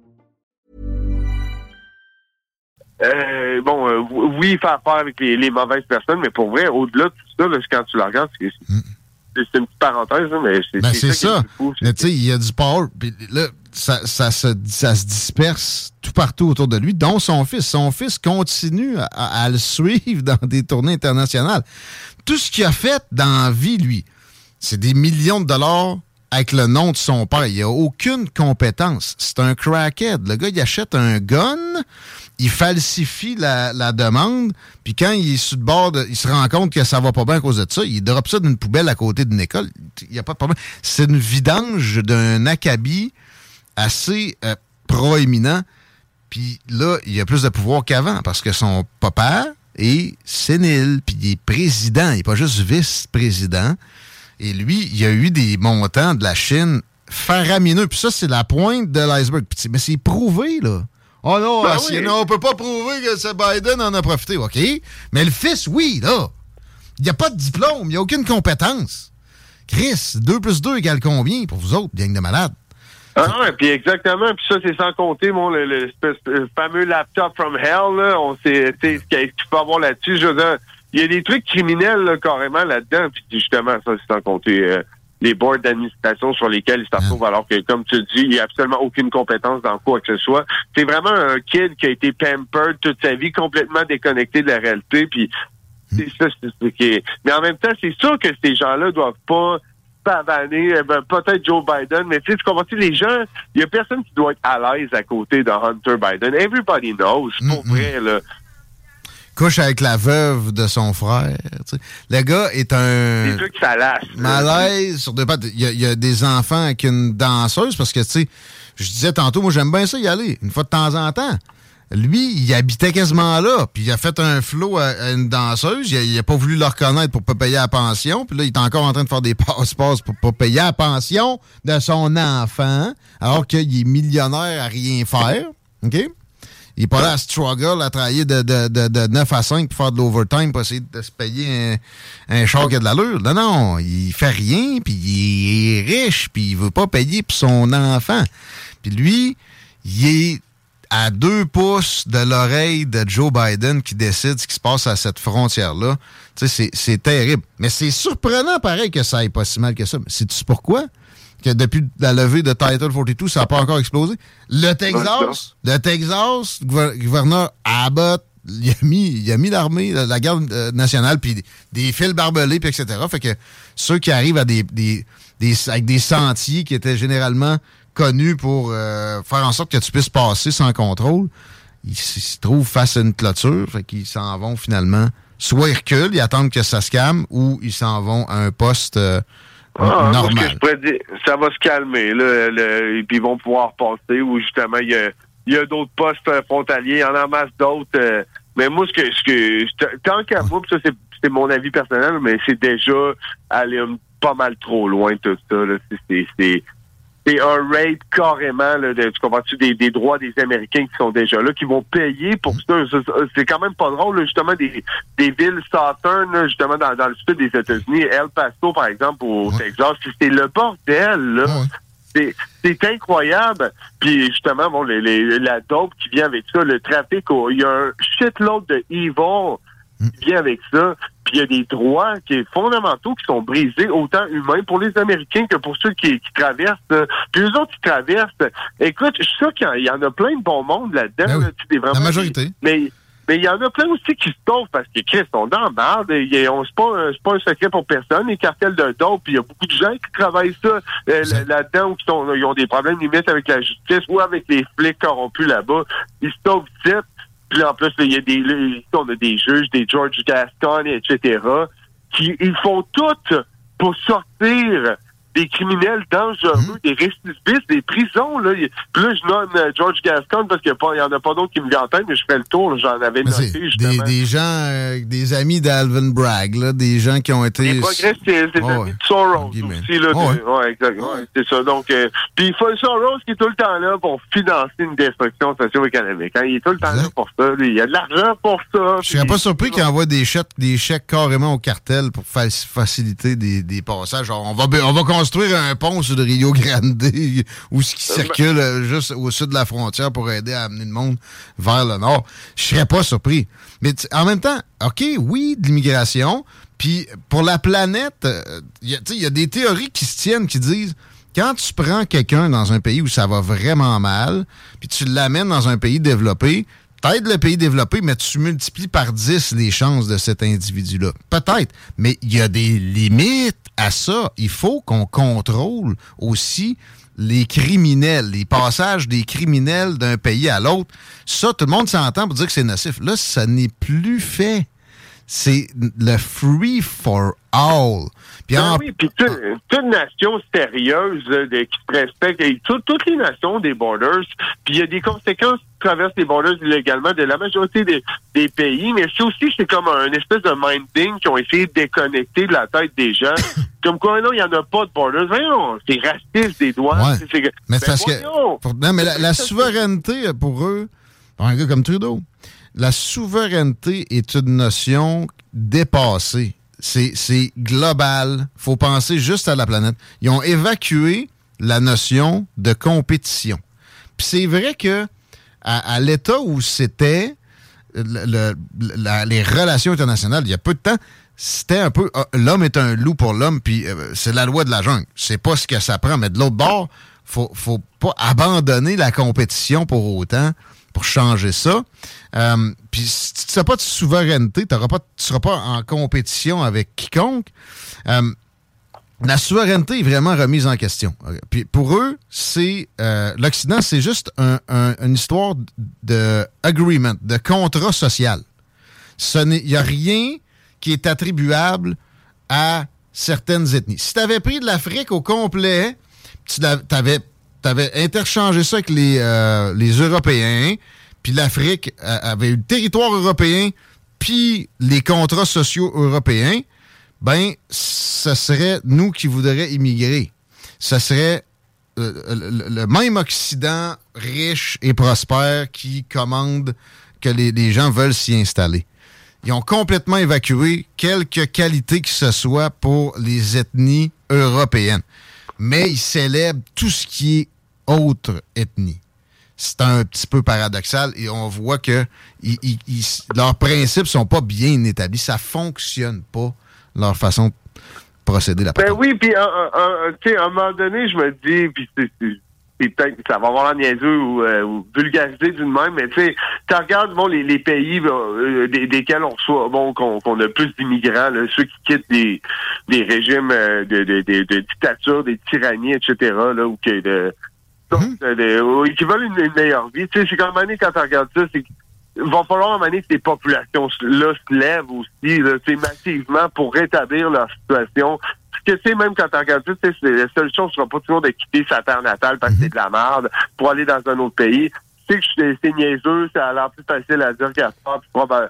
[SPEAKER 12] Euh, bon, euh, oui, faire affaire avec les, les mauvaises personnes, mais pour vrai, au-delà de tout ça, là, quand tu la regardes, c'est c'est une petite parenthèse, mais c'est
[SPEAKER 4] Ben, ça.
[SPEAKER 12] fou,
[SPEAKER 4] Mais tu sais, il y a du power. Puis là, ça, ça, se, ça se disperse tout partout autour de lui, dont son fils. Son fils continue à, à le suivre dans des tournées internationales. Tout ce qu'il a fait dans la vie, lui, c'est des millions de dollars avec le nom de son père. Il a aucune compétence. C'est un crackhead. Le gars, il achète un gun, il falsifie la, demande, puis quand il est sur le bord, il se rend compte que ça va pas bien à cause de ça, il drop ça d'une poubelle à côté d'une école. Il n'y a pas de problème. C'est une vidange d'un acabit assez euh, proéminent. Puis là, il a plus de pouvoir qu'avant parce que son papa est sénile, puis il est président, il n'est pas juste vice-président. Et lui, il a eu des montants de la Chine faramineux. Puis ça, c'est la pointe de l'iceberg. Mais c'est prouvé, là. Oh non,
[SPEAKER 12] Ben
[SPEAKER 4] c'est-
[SPEAKER 12] oui.
[SPEAKER 4] non, on peut pas prouver que c'est Biden en a profité, OK? Mais le fils, oui, là. Il n'y a pas de diplôme, il n'y a aucune compétence. Chris, 2 plus 2 égale combien pour vous autres, gang de malades?
[SPEAKER 12] Ah, ouais, puis exactement. Puis ça, c'est sans compter, mon, le, le- espèce- le fameux laptop from hell, là. On sait, tu sais, ce qu'il tu peux avoir là-dessus. Je veux dire, il y a des trucs criminels, là, carrément, là-dedans. Puis justement, ça, c'est sans compter euh, les boards d'administration sur lesquels il se retrouve, alors que, comme tu dis, il n'y a absolument aucune compétence dans quoi que ce soit. C'est vraiment un kid qui a été pampered toute sa vie, complètement déconnecté de la réalité. Puis c'est ça, c'est ce qui est... Mais en même temps, c'est sûr que ces gens-là doivent pas pavaner, eh ben, peut-être Joe Biden, mais tu sais, tu comprends-tu, les gens, il y a personne qui doit être à l'aise à côté de Hunter Biden. Everybody knows, pour vrai, là.
[SPEAKER 4] Couche avec la veuve de son frère. Le gars est un
[SPEAKER 12] Des salaces.
[SPEAKER 4] malaise sur deux pattes. Il y, a, il y a des enfants avec une danseuse parce que, tu sais, je disais tantôt, moi, j'aime bien ça y aller, une fois de temps en temps. Lui, il habitait quasiment là, puis il a fait un flot à, à une danseuse. Il a, il a pas voulu le reconnaître pour pas payer la pension. Puis là, il est encore en train de faire des passe-passe pour pas payer la pension de son enfant, alors qu'il est millionnaire à rien faire. OK? Il n'est pas là à struggle, à travailler de, de, de, de 9 à 5 pour faire de l'overtime pour essayer de se payer un, un char qui a de l'allure. Non, non, il fait rien, puis il est riche, puis il veut pas payer pour son enfant. Puis lui, il est à deux pouces de l'oreille de Joe Biden qui décide ce qui se passe à cette frontière-là. Tu sais, c'est- c'est terrible. Mais c'est surprenant, pareil, que ça aille pas si mal que ça. Mais sais-tu pourquoi? Que depuis la levée de Title 42, ça n'a pas encore explosé. Le Texas, le Texas, gouverneur Abbott, il a mis, il a mis l'armée, la, la garde euh, nationale, puis des, des fils barbelés, puis etc. Fait que ceux qui arrivent à des, des, des- avec des sentiers qui étaient généralement connus pour euh, faire en sorte que tu puisses passer sans contrôle, ils se trouvent face à une clôture, fait qu'ils s'en vont finalement. Soit ils reculent, ils attendent que ça se calme, ou ils s'en vont à un poste euh,
[SPEAKER 12] Ah, moi, ce que je pourrais dire, ça va se calmer, là, le- et puis ils vont pouvoir passer, ou justement, il y a, y a d'autres postes euh, frontaliers, il y en a en masse d'autres. euh, mais moi, ce que, ce que tant qu'à moi, puis ça, c'est c'est mon avis personnel, mais c'est déjà aller un- pas mal trop loin, tout ça. là. C'est- c'est- C'est un raid carrément, là, de, tu comprends-tu, des, des droits des Américains qui sont déjà là, qui vont payer pour ça. C'est quand même pas drôle, là, justement, des, des villes southern, là, justement, dans, dans le sud des États-Unis, El Paso, par exemple, au Texas, c'est le bordel, là. C'est incroyable. Puis justement, bon, les, les- la dope qui vient avec ça, le trafic, oh, il y a un shitload de evil qui vient avec ça. Puis il y a des droits qui sont fondamentaux qui sont brisés, autant humains pour les Américains que pour ceux qui, qui traversent. euh, Puis eux autres qui traversent, écoute, je suis sûr qu'il y en- en a plein de bon monde là-dedans.
[SPEAKER 4] Ben La majorité.
[SPEAKER 12] mais mais il y en a plein aussi qui se parce que Chris, on est a- on- C'est pas, pas un secret pour personne. Les cartels de dope, puis il y a beaucoup de gens qui travaillent ça euh, là- là-dedans ou qui sont, ils ont des problèmes limite avec la justice ou avec les flics corrompus là-bas. Ils se vite. Puis en plus, là, il y a des, là, on a des juges, des George Gascon, etc., qui ils font tout pour sortir des criminels dangereux, des récidivistes, des prisons. Là. Puis là, je nomme euh, George Gascon parce qu'il n'y en a pas d'autres qui me viennent en tête, mais je ferai le tour. J'en avais
[SPEAKER 4] Mais
[SPEAKER 12] noté, justement.
[SPEAKER 4] des, des gens, euh, des amis d'Alvin Bragg, là, des gens qui ont été.
[SPEAKER 12] Les progressistes, des
[SPEAKER 4] Ouais,
[SPEAKER 12] amis
[SPEAKER 4] ouais.
[SPEAKER 12] de Soros aussi. Là,
[SPEAKER 4] Ouais,
[SPEAKER 12] de- ouais, exact. Ouais, c'est ça. Donc, euh, puis il faut Soros qui est tout le temps là pour financer une destruction socio-économique. hein. Il est tout le temps là pour ça. lui. Il y a de l'argent pour ça.
[SPEAKER 4] Je serais pas surpris qu'ils envoient des chèques, des chèques carrément au cartel pour fa- faciliter des, des passages. On va, on va construire un pont sur le Rio Grande où ce qui circule euh, juste au sud de la frontière pour aider à amener le monde vers le nord. Je serais pas surpris. Mais en même temps, OK, oui, de l'immigration. Puis pour la planète, euh, il y a- tu sais, il y a des théories qui se tiennent qui disent quand tu prends quelqu'un dans un pays où ça va vraiment mal, puis tu l'amènes dans un pays développé, t'aides le pays développé, mais tu multiplies par 10 les chances de cet individu-là. Peut-être, mais il y a des limites à ça. Il faut qu'on contrôle aussi les criminels, les passages des criminels d'un pays à l'autre. Ça, tout le monde s'entend pour dire que c'est nocif. Là, ça n'est plus fait. C'est le free for all. Puis
[SPEAKER 12] Ben
[SPEAKER 4] en-
[SPEAKER 12] oui, puis toute, toute nation sérieuse euh, de- qui se respecte, et tout- toutes les nations des borders, puis il y a des conséquences qui traversent les borders illégalement de la majorité des, des pays, mais c'est aussi, c'est comme un espèce de minding qui ont essayé de déconnecter de la tête des gens. comme quoi, non, il n'y en a pas de borders. Voyons, c'est raciste des douanes.
[SPEAKER 4] Ouais.
[SPEAKER 12] C'est- c'est-
[SPEAKER 4] Mais
[SPEAKER 12] Ben
[SPEAKER 4] c'est parce que.
[SPEAKER 12] voyons.
[SPEAKER 4] non, mais la, la souveraineté, euh, pour eux, pour un gars comme Trudeau, la souveraineté est une notion dépassée. C'est global. faut penser juste à la planète. Ils ont évacué la notion de compétition. Puis c'est vrai que à, l'état où c'était les relations internationales, il y a peu de temps, c'était un peu ah, l'homme est un loup pour l'homme, puis euh, c'est la loi de la jungle. C'est pas ce que ça prend. Mais de l'autre bord, faut, faut pas abandonner la compétition pour autant pour changer ça. Euh, puis si tu n'as pas de souveraineté, tu ne seras pas en compétition avec quiconque. Euh, la souveraineté est vraiment remise en question. Puis pour eux, c'est euh, l'Occident, c'est juste un- un- une histoire de agreement, de contrat social. Il n'y a rien qui est attribuable à certaines ethnies. Si tu avais pris de l'Afrique au complet, tu avais, interchangé ça avec les, euh, les Européens, puis l'Afrique euh, avait eu le territoire européen, puis les contrats sociaux européens, ben, ce serait nous qui voudrions immigrer. Ce serait euh, le, le même Occident riche et prospère qui commande que les, les gens veulent s'y installer. Ils ont complètement évacué quelque qualité que ce soit pour les ethnies européennes. Mais ils célèbrent tout ce qui est autre ethnie. C'est un petit peu paradoxal et on voit que ils- ils- ils- leurs principes sont pas bien établis. Ça fonctionne pas, leur façon de procéder la
[SPEAKER 12] Ben oui, puis un, un- un- tu sais, à un moment donné, je me dis, puis peut-être ça va avoir l'air niaiseux ou, euh, ou vulgarisé d'une même, mais tu sais, tu regardes bon, les, les pays euh, des- desquels on reçoit, bon, qu'on a plus d'immigrants, ceux qui quittent des, des régimes euh, de, de, de, de dictature, des tyrannies, etc., là, ou que de, ou qui veulent une, une meilleure vie. Tu sais, c'est comme année quand tu regardes ça, c'est qu'il va falloir à un moment donné que ces populations-là se lèvent aussi, là, massivement pour rétablir leur situation. Parce que, tu sais, même quand tu regardes ça, tu sais, c'est- la seule chose sera pas toujours de quitter sa terre natale parce que c'est de la merde pour aller dans un autre pays. Tu sais que c'est- niaiseux, ça a l'air plus facile à dire qu'à faire, puis proba-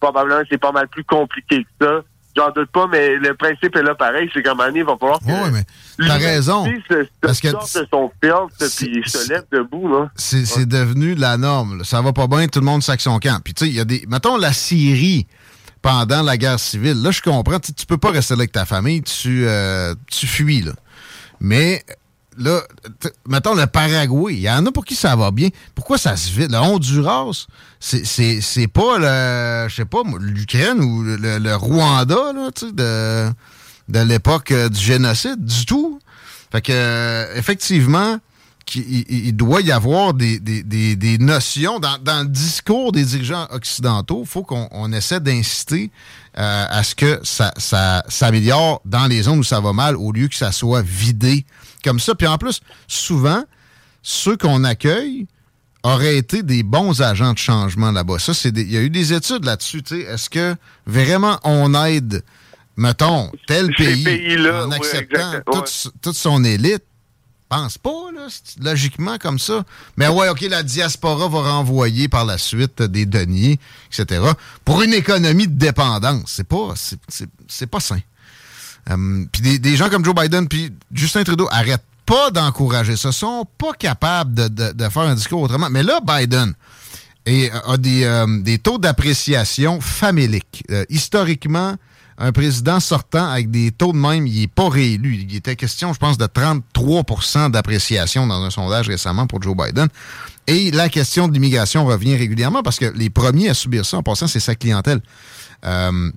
[SPEAKER 12] probablement c'est pas mal plus compliqué que ça. J'en doute pas, mais le principe est là pareil, c'est qu'à un moment donné, il va falloir que
[SPEAKER 4] Oui, mais t'as raison.
[SPEAKER 12] se,
[SPEAKER 4] Parce que
[SPEAKER 12] sorte de son filtre puis se lève debout, là.
[SPEAKER 4] C'est devenu la norme. là. Ça va pas bien, tout le monde sac son camp. Puis tu sais, il y a des. Mettons la Syrie pendant la guerre civile. Là, je comprends. Tu peux pas rester là avec ta famille, tu, euh, tu fuis, là. Mais là, mettons le Paraguay, il y en a pour qui ça va bien. Pourquoi ça se vide? Le Honduras, c'est- pas le. Je sais pas, l'Ukraine ou le, le Rwanda, là, tu sais, de, de l'époque euh, du génocide, du tout. Fait que, euh, effectivement, qu'il- il, doit y avoir des, des- des- des notions dans, dans le discours des dirigeants occidentaux. Il faut qu'on on essaie d'inciter euh, à ce que ça, ça s'améliore dans les zones où ça va mal au lieu que ça soit vidé comme ça. Puis en plus, souvent, ceux qu'on accueille auraient été des bons agents de changement là-bas. Ça, c'est il y a eu des études là-dessus. Est-ce que vraiment on aide, mettons, tel pays, en acceptant toute son élite? Pense pas, là, logiquement comme ça. Mais ouais, OK, la diaspora va renvoyer par la suite des deniers, etc. Pour une économie de dépendance. C'est pas, c'est, pas sain. Hum, puis des, gens comme Joe Biden puis Justin Trudeau arrêtent pas d'encourager ça. sont pas capables de, faire un discours autrement. Mais là, Biden a des, euh, des taux d'appréciation faméliques. Euh, historiquement, un président sortant avec des taux de même, il n'est pas réélu. Il était question, je pense, de 33% d'appréciation dans un sondage récemment pour Joe Biden. Et la question de l'immigration revient régulièrement parce que les premiers à subir ça, en passant, c'est sa clientèle. Euh,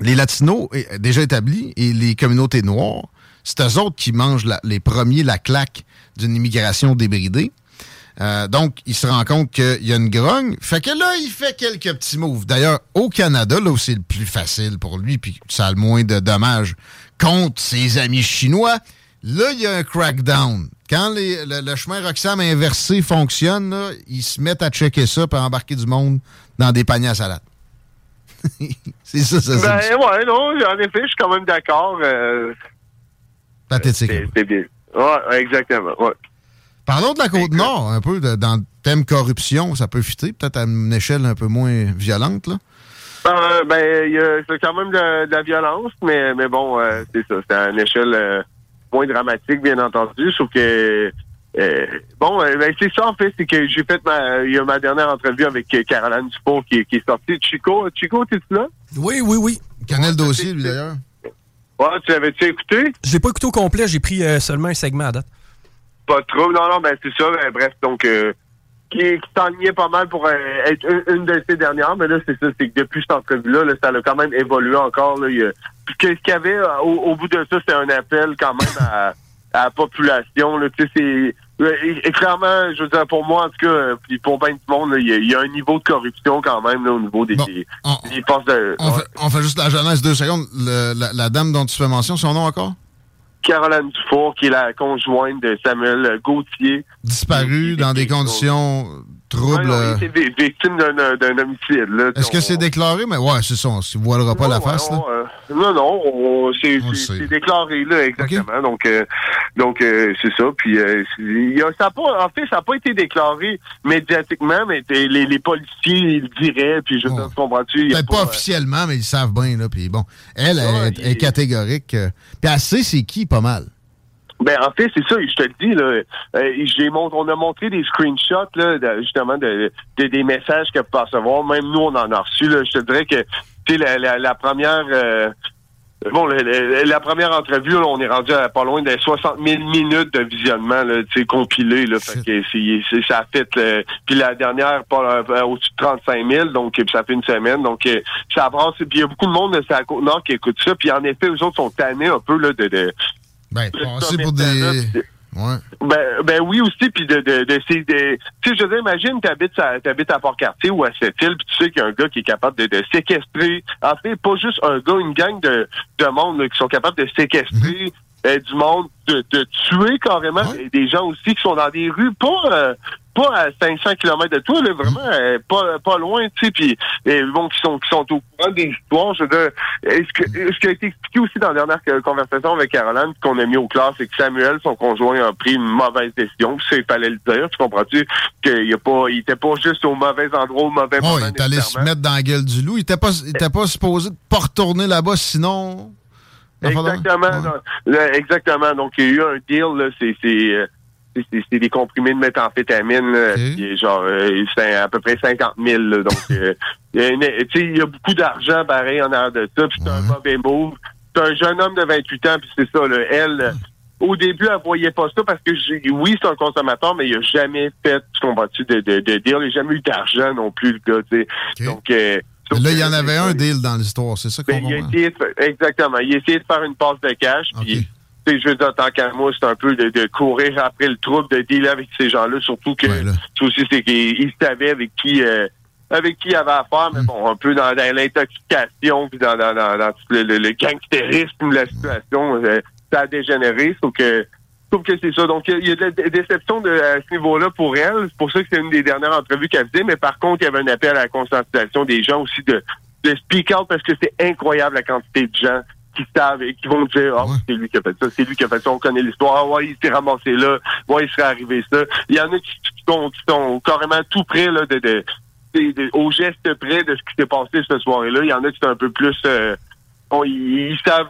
[SPEAKER 4] les Latinos déjà établis et les communautés noires, c'est eux autres qui mangent les premiers la claque d'une immigration débridée. Euh, donc, il se rend compte qu'il y a une grogne. Fait que là, il fait quelques petits moves. D'ailleurs, au Canada, là où c'est le plus facile pour lui, puis ça a le moins de dommages contre ses amis chinois, là, il y a un crackdown. Quand les- le, le chemin Roxham inversé fonctionne, là, ils se mettent à checker ça pour embarquer du monde dans des paniers à salade. c'est ça, ça, ça.
[SPEAKER 12] Ben ouais, non, en effet, je suis quand même d'accord. euh,
[SPEAKER 4] Pathétique.
[SPEAKER 12] c'est c'est bien. Ouais, exactement. Ouais.
[SPEAKER 4] Parlons de la Côte-Nord, un peu de- dans le thème corruption. Ça peut fitter, peut-être à une échelle un peu moins violente, là?
[SPEAKER 12] Euh, ben, il y a- c'est quand même de, de la violence, mais, mais bon, euh, c'est ça. C'est à une échelle euh, moins dramatique, bien entendu. Sauf que, euh, bon, ben, c'est ça, en fait, c'est que j'ai fait ma, il y a ma dernière entrevue avec Caroline Dupont qui, qui est sortie. Chico, Chico, t'es-tu là?
[SPEAKER 5] Oui, oui, oui.
[SPEAKER 4] Connais le dossier, lui, d'ailleurs.
[SPEAKER 12] Ouais, tu l'avais-tu écouté?
[SPEAKER 5] Je l'ai pas écouté au complet, j'ai pris euh, seulement un segment à date.
[SPEAKER 12] Pas trop. Non, non, ben c'est ça. Ben, bref, donc euh, qui, qui s'ennuyait pas mal pour euh, être une, une de ces dernières, mais là, c'est ça, c'est que depuis cette entrevue-là, là, ça a quand même évolué encore. Là, il qu'est-ce qu'il y avait euh, au, au bout de ça, c'était un appel quand même à, à la population. Là, tu sais, c'est. euh, Et, et clairement, je veux dire, pour moi, en tout cas, puis pour bien du monde, là, il y, a- il y a un niveau de corruption quand même là, au niveau des, des, des postes de.
[SPEAKER 4] On, fait, on fait juste la jeunesse deux secondes. Le- la, la dame dont tu fais mention, son nom encore?
[SPEAKER 12] Caroline Dufour, qui est la conjointe de Samuel Gauthier.
[SPEAKER 4] Disparu dans des conditions troubles.
[SPEAKER 12] Ouais, non, il était vi- victime d'un d'un homicide. là.
[SPEAKER 4] Est-ce que c'est déclaré? Mais ouais, c'est ça. On ne voilera pas la face. là.
[SPEAKER 12] Non, euh, non, non, on- c'est c'est- c'est déclaré là exactement. Donc, euh, donc euh, c'est ça. Puis, euh, y a- ça a pas, en fait, ça n'a pas été déclaré médiatiquement, mais les, les policiers ils le diraient. Puis, je te comprends-tu
[SPEAKER 4] Peut-être pas,
[SPEAKER 12] euh,
[SPEAKER 4] officiellement, mais ils savent bien. Là, puis bon, elle, elle est, est catégorique. euh, Puis elle sait c'est qui, pas mal.
[SPEAKER 12] Ben en fait, c'est ça, je te le dis là. euh, mont- on a montré des screenshots là, de- justement de, de- des messages qu'elle peut recevoir. Même nous, on en a reçu. Là. Je te dirais que tu la, la, la première euh, bon, la, la- première entrevue, là, on est rendu à pas loin de 60 000 minutes de visionnement, là, tu sais, compilé. Là, fait que c'est, ça a fait. euh, puis la dernière, pas euh, au-dessus de 35 000, donc euh, ça fait une semaine. Donc ça brasse. Puis il y a beaucoup de monde de la côte nord qui écoute ça. Puis en effet, eux autres sont tannés un peu là de. de
[SPEAKER 4] Ben, passer pour des. Ouais.
[SPEAKER 12] ben, ben oui aussi, puis de, de, tu sais, je veux dire, imagine, t'habites à, t'habites à Port-Cartier ou à Sept-Îles, puis tu sais qu'il y a un gars qui est capable de, de séquestrer, en fait, pas juste un gars, une gang de, de monde là, qui sont capables de séquestrer euh, du monde, de, de tuer carrément des- des gens aussi qui sont dans des rues, pas euh, pas à 500 km de toi, là, vraiment euh, pas pas loin, tu sais, puis euh, bon, qui sont qui sont au courant des histoires. Je veux dire, est-ce que ce qui a été expliqué aussi dans la dernière euh, conversation avec Caroline qu'on a mis au clair, c'est que Samuel, son conjoint, a pris une mauvaise décision. Ça, il fallait le dire. Tu comprends-tu qu'il a pas, il était pas juste au mauvais endroit, au mauvais
[SPEAKER 4] Oh,
[SPEAKER 12] moment.
[SPEAKER 4] il est allé se mettre dans la gueule du loup. Il était pas, il était pas supposé de pas retourner là-bas, sinon.
[SPEAKER 12] Exactement. Là, exactement. Donc, il y a eu un deal, là, c'est, c'est, euh, c'est, des comprimés de méthamphétamine, là, puis genre, euh, c'est à peu près 50 000, là, donc, euh, il y a une- tu sais, il y a beaucoup d'argent, pareil, en arrière de ça, puis c'est un mauvais move. C'est un jeune homme de 28 ans, puis c'est ça, là, elle, euh, au début, elle voyait pas ça parce que, oui, c'est un consommateur, mais il a jamais fait, tu comprends-tu, de, de, de deal, il a jamais eu d'argent non plus, le gars, tu sais. Donc, euh,
[SPEAKER 4] Mais là, il y en avait un deal dans l'histoire, c'est ça qu'on
[SPEAKER 12] ben, il a
[SPEAKER 4] comprend.
[SPEAKER 12] essayé de faire- exactement. Il a essayé de faire une passe de cash. Puis, tu sais, je veux dire, tant qu'à moi, c'est un peu de, de courir après le trouble, de dealer avec ces gens-là. Surtout que, aussi, c'est qu'il il savait avec qui, euh, avec qui il avait affaire, mais bon, un peu dans, dans l'intoxication, puis dans, dans, dans, dans le, le, le gangstérisme de la situation, euh, ça a dégénéré. Sauf que, sauf que c'est ça. Donc, il y a- de la dé- déception de, à ce niveau-là pour elle. C'est pour ça que c'est une des dernières entrevues qu'elle faisait. Mais par contre, il y avait un appel à la conscientisation des gens aussi de, de speak out parce que c'est incroyable la quantité de gens qui savent et qui vont dire Ah, c'est lui qui a fait ça, c'est lui qui a fait ça, on connaît l'histoire, ah ouais, il s'est ramassé là, ouais, il serait arrivé ça. Il y en a qui, qui sont, qui sont carrément tout près là, de, de, de- de- au geste près de ce qui s'est passé cette soirée-là. Il y en a qui sont un peu plus euh, bon, ils, ils savent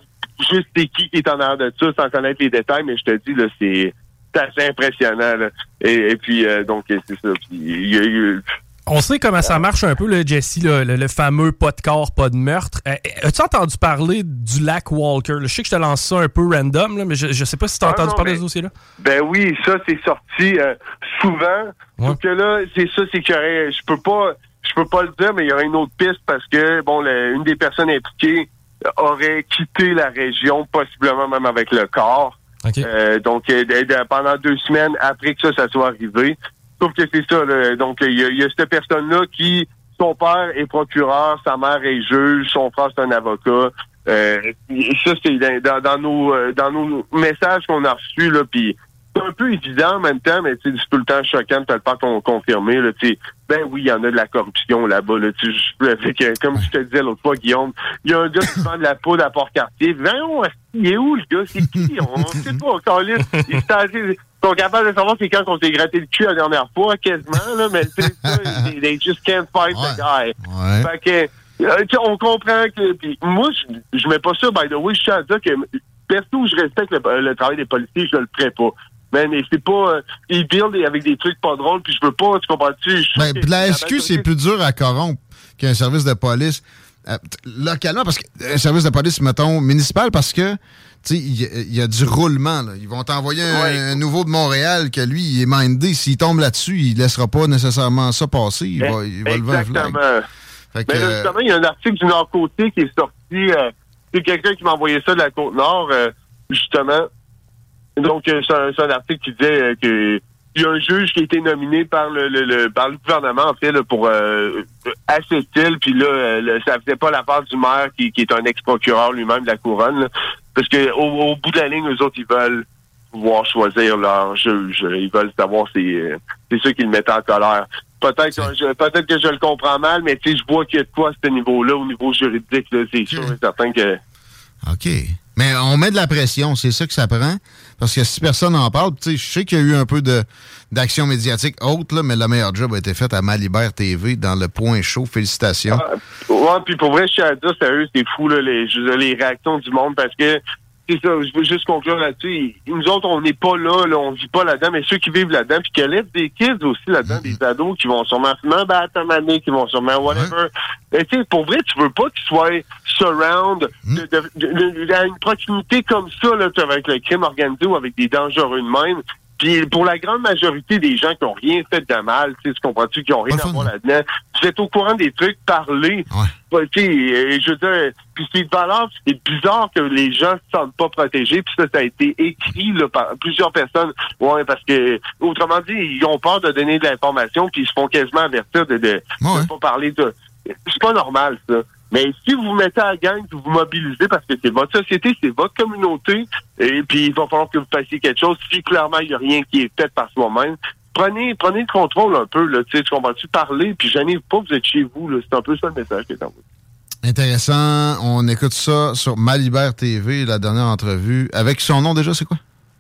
[SPEAKER 12] juste c'est qui qui est en arrière de ça sans connaître les détails, mais je te dis là, c'est c'est assez impressionnant. là. Et, et puis euh, donc c'est ça. Puis, il y a eu
[SPEAKER 5] On sait comment ça marche un peu, le Jesse, le, le fameux pas de corps, pas de meurtre. Euh, As-tu entendu parler du lac Walker? Je sais que je te lance ça un peu random, là, mais je, je sais pas si tu as
[SPEAKER 12] Ah,
[SPEAKER 5] entendu
[SPEAKER 12] non,
[SPEAKER 5] parler
[SPEAKER 12] mais-
[SPEAKER 5] de ce dossier-là.
[SPEAKER 12] Ben oui, ça c'est sorti euh, souvent. Que là, c'est ça, c'est qu'il y aurait, je peux pas, je peux pas le dire, mais il y aurait une autre piste parce que bon, le- une des personnes impliquées aurait quitté la région, possiblement même avec le corps. Euh, donc euh, pendant deux semaines après que ça, ça soit arrivé. Sauf que c'est ça, là. donc il y, a- il y a cette personne-là qui, son père est procureur, sa mère est juge, son frère c'est un avocat. Euh, et ça, c'est dans, dans- nos euh, dans nos messages qu'on a reçus, là, puis c'est un peu évident en même temps, mais tu sais, c'est tout le temps choquant de faire con- confirmer. Là, tu sais. ben oui, il y en a de la corruption là-bas. Là, que, comme je te disais l'autre fois, Guillaume, il y a un gars qui vend de la poudre à Port-Cartier. Voyons, il est où le gars? C'est qui? On ne sait pas. Sont ils sont capables de savoir c'est quand qu'on s'est gratté le cul la dernière fois, quasiment, là, mais c'est ça, they, they just can't find the guy. Fait que, euh, on comprend que. Puis moi, je, je mets pas ça, by the way, je tiens à dire que perso où je respecte le, le travail des policiers, je le ferai pas. Mais, mais c'est pas. euh, ils build avec des trucs pas drôles, puis je veux pas, tu comprends-tu?
[SPEAKER 4] Ben,
[SPEAKER 12] que
[SPEAKER 4] la SQ, c'est plus dur à corrompre qu'un service de police. euh, localement, parce qu'un service de police, mettons, municipal, parce que, il y, a- il y a du roulement. là. Ils vont t'envoyer un, un nouveau de Montréal que lui, il est mindé. S'il tombe là-dessus, il laissera pas nécessairement ça passer. Il va, il va.
[SPEAKER 12] Exactement.
[SPEAKER 4] Que,
[SPEAKER 12] Mais là, justement, il y a un article du Nord-Côté qui est sorti. euh, c'est quelqu'un qui m'a envoyé ça de la Côte-Nord, euh, justement. Donc, euh, c'est un, article qui disait euh, que il y a un juge qui a été nominé par le, le- le- par le gouvernement, en fait, là, pour euh, à cette île, puis là, euh, le- ça faisait pas la part du maire qui, qui est un ex-procureur lui-même de la couronne. là. Parce que au, au bout de la ligne, eux autres, ils veulent pouvoir choisir leur juge. Ils veulent savoir c'est euh, c'est ça qui le mettait en colère. Peut-être que je, peut-être que je le comprends mal, mais tu sais, je vois qu'il y a de quoi à ce niveau-là, au niveau juridique, c'est sûr et certain que.
[SPEAKER 4] OK. Mais on met de la pression, c'est ça que ça prend? Parce que si personne n'en parle, tu sais, je sais qu'il y a eu un peu de d'action médiatique haute, là, mais le meilleur job a été fait à Malibert TV dans le point chaud. Félicitations.
[SPEAKER 12] Ouais, puis pour vrai, je suis à dire, sérieux, c'est fou, là, les, les réactions du monde, parce que c'est ça, je veux juste conclure là-dessus. Nous autres, on n'est pas là, là, on vit pas là-dedans, mais ceux qui vivent là-dedans, puis qui élèvent des kids aussi là-dedans, des ados qui vont sûrement fumer bat à année, qui vont sûrement whatever. Et tu sais, pour vrai, tu veux pas qu'ils soient surround de, de- de- de- à une proximité comme ça, là, avec le crime organisé ou avec des dangereux de même. Puis pour la grande majorité des gens qui ont rien fait de mal, tu comprends-tu, qui ont rien à voir là-dedans, vous êtes au courant des trucs, parlez. Bah, tu sais, euh, je veux dire, puis c'est de valeur, c'est bizarre que les gens se sentent pas protégés, puis ça, ça a été écrit là, par plusieurs personnes. Ouais, parce que, autrement dit, ils ont peur de donner de l'information, puis ils se font quasiment avertir de, de, de pas parler de... C'est pas normal, ça. Mais si vous vous mettez à la gang, vous vous mobilisez parce que c'est votre société, c'est votre communauté, et puis il va falloir que vous fassiez quelque chose. Si clairement il n'y a rien qui est fait par soi-même, prenez, prenez le contrôle un peu, là, tu sais, tu comprends-tu, parler, puis gênez pas, vous êtes chez vous, là. C'est un peu ça le message qui est en vous.
[SPEAKER 4] Intéressant. On écoute ça sur Malibert TV, la dernière entrevue. Avec son nom déjà, c'est quoi?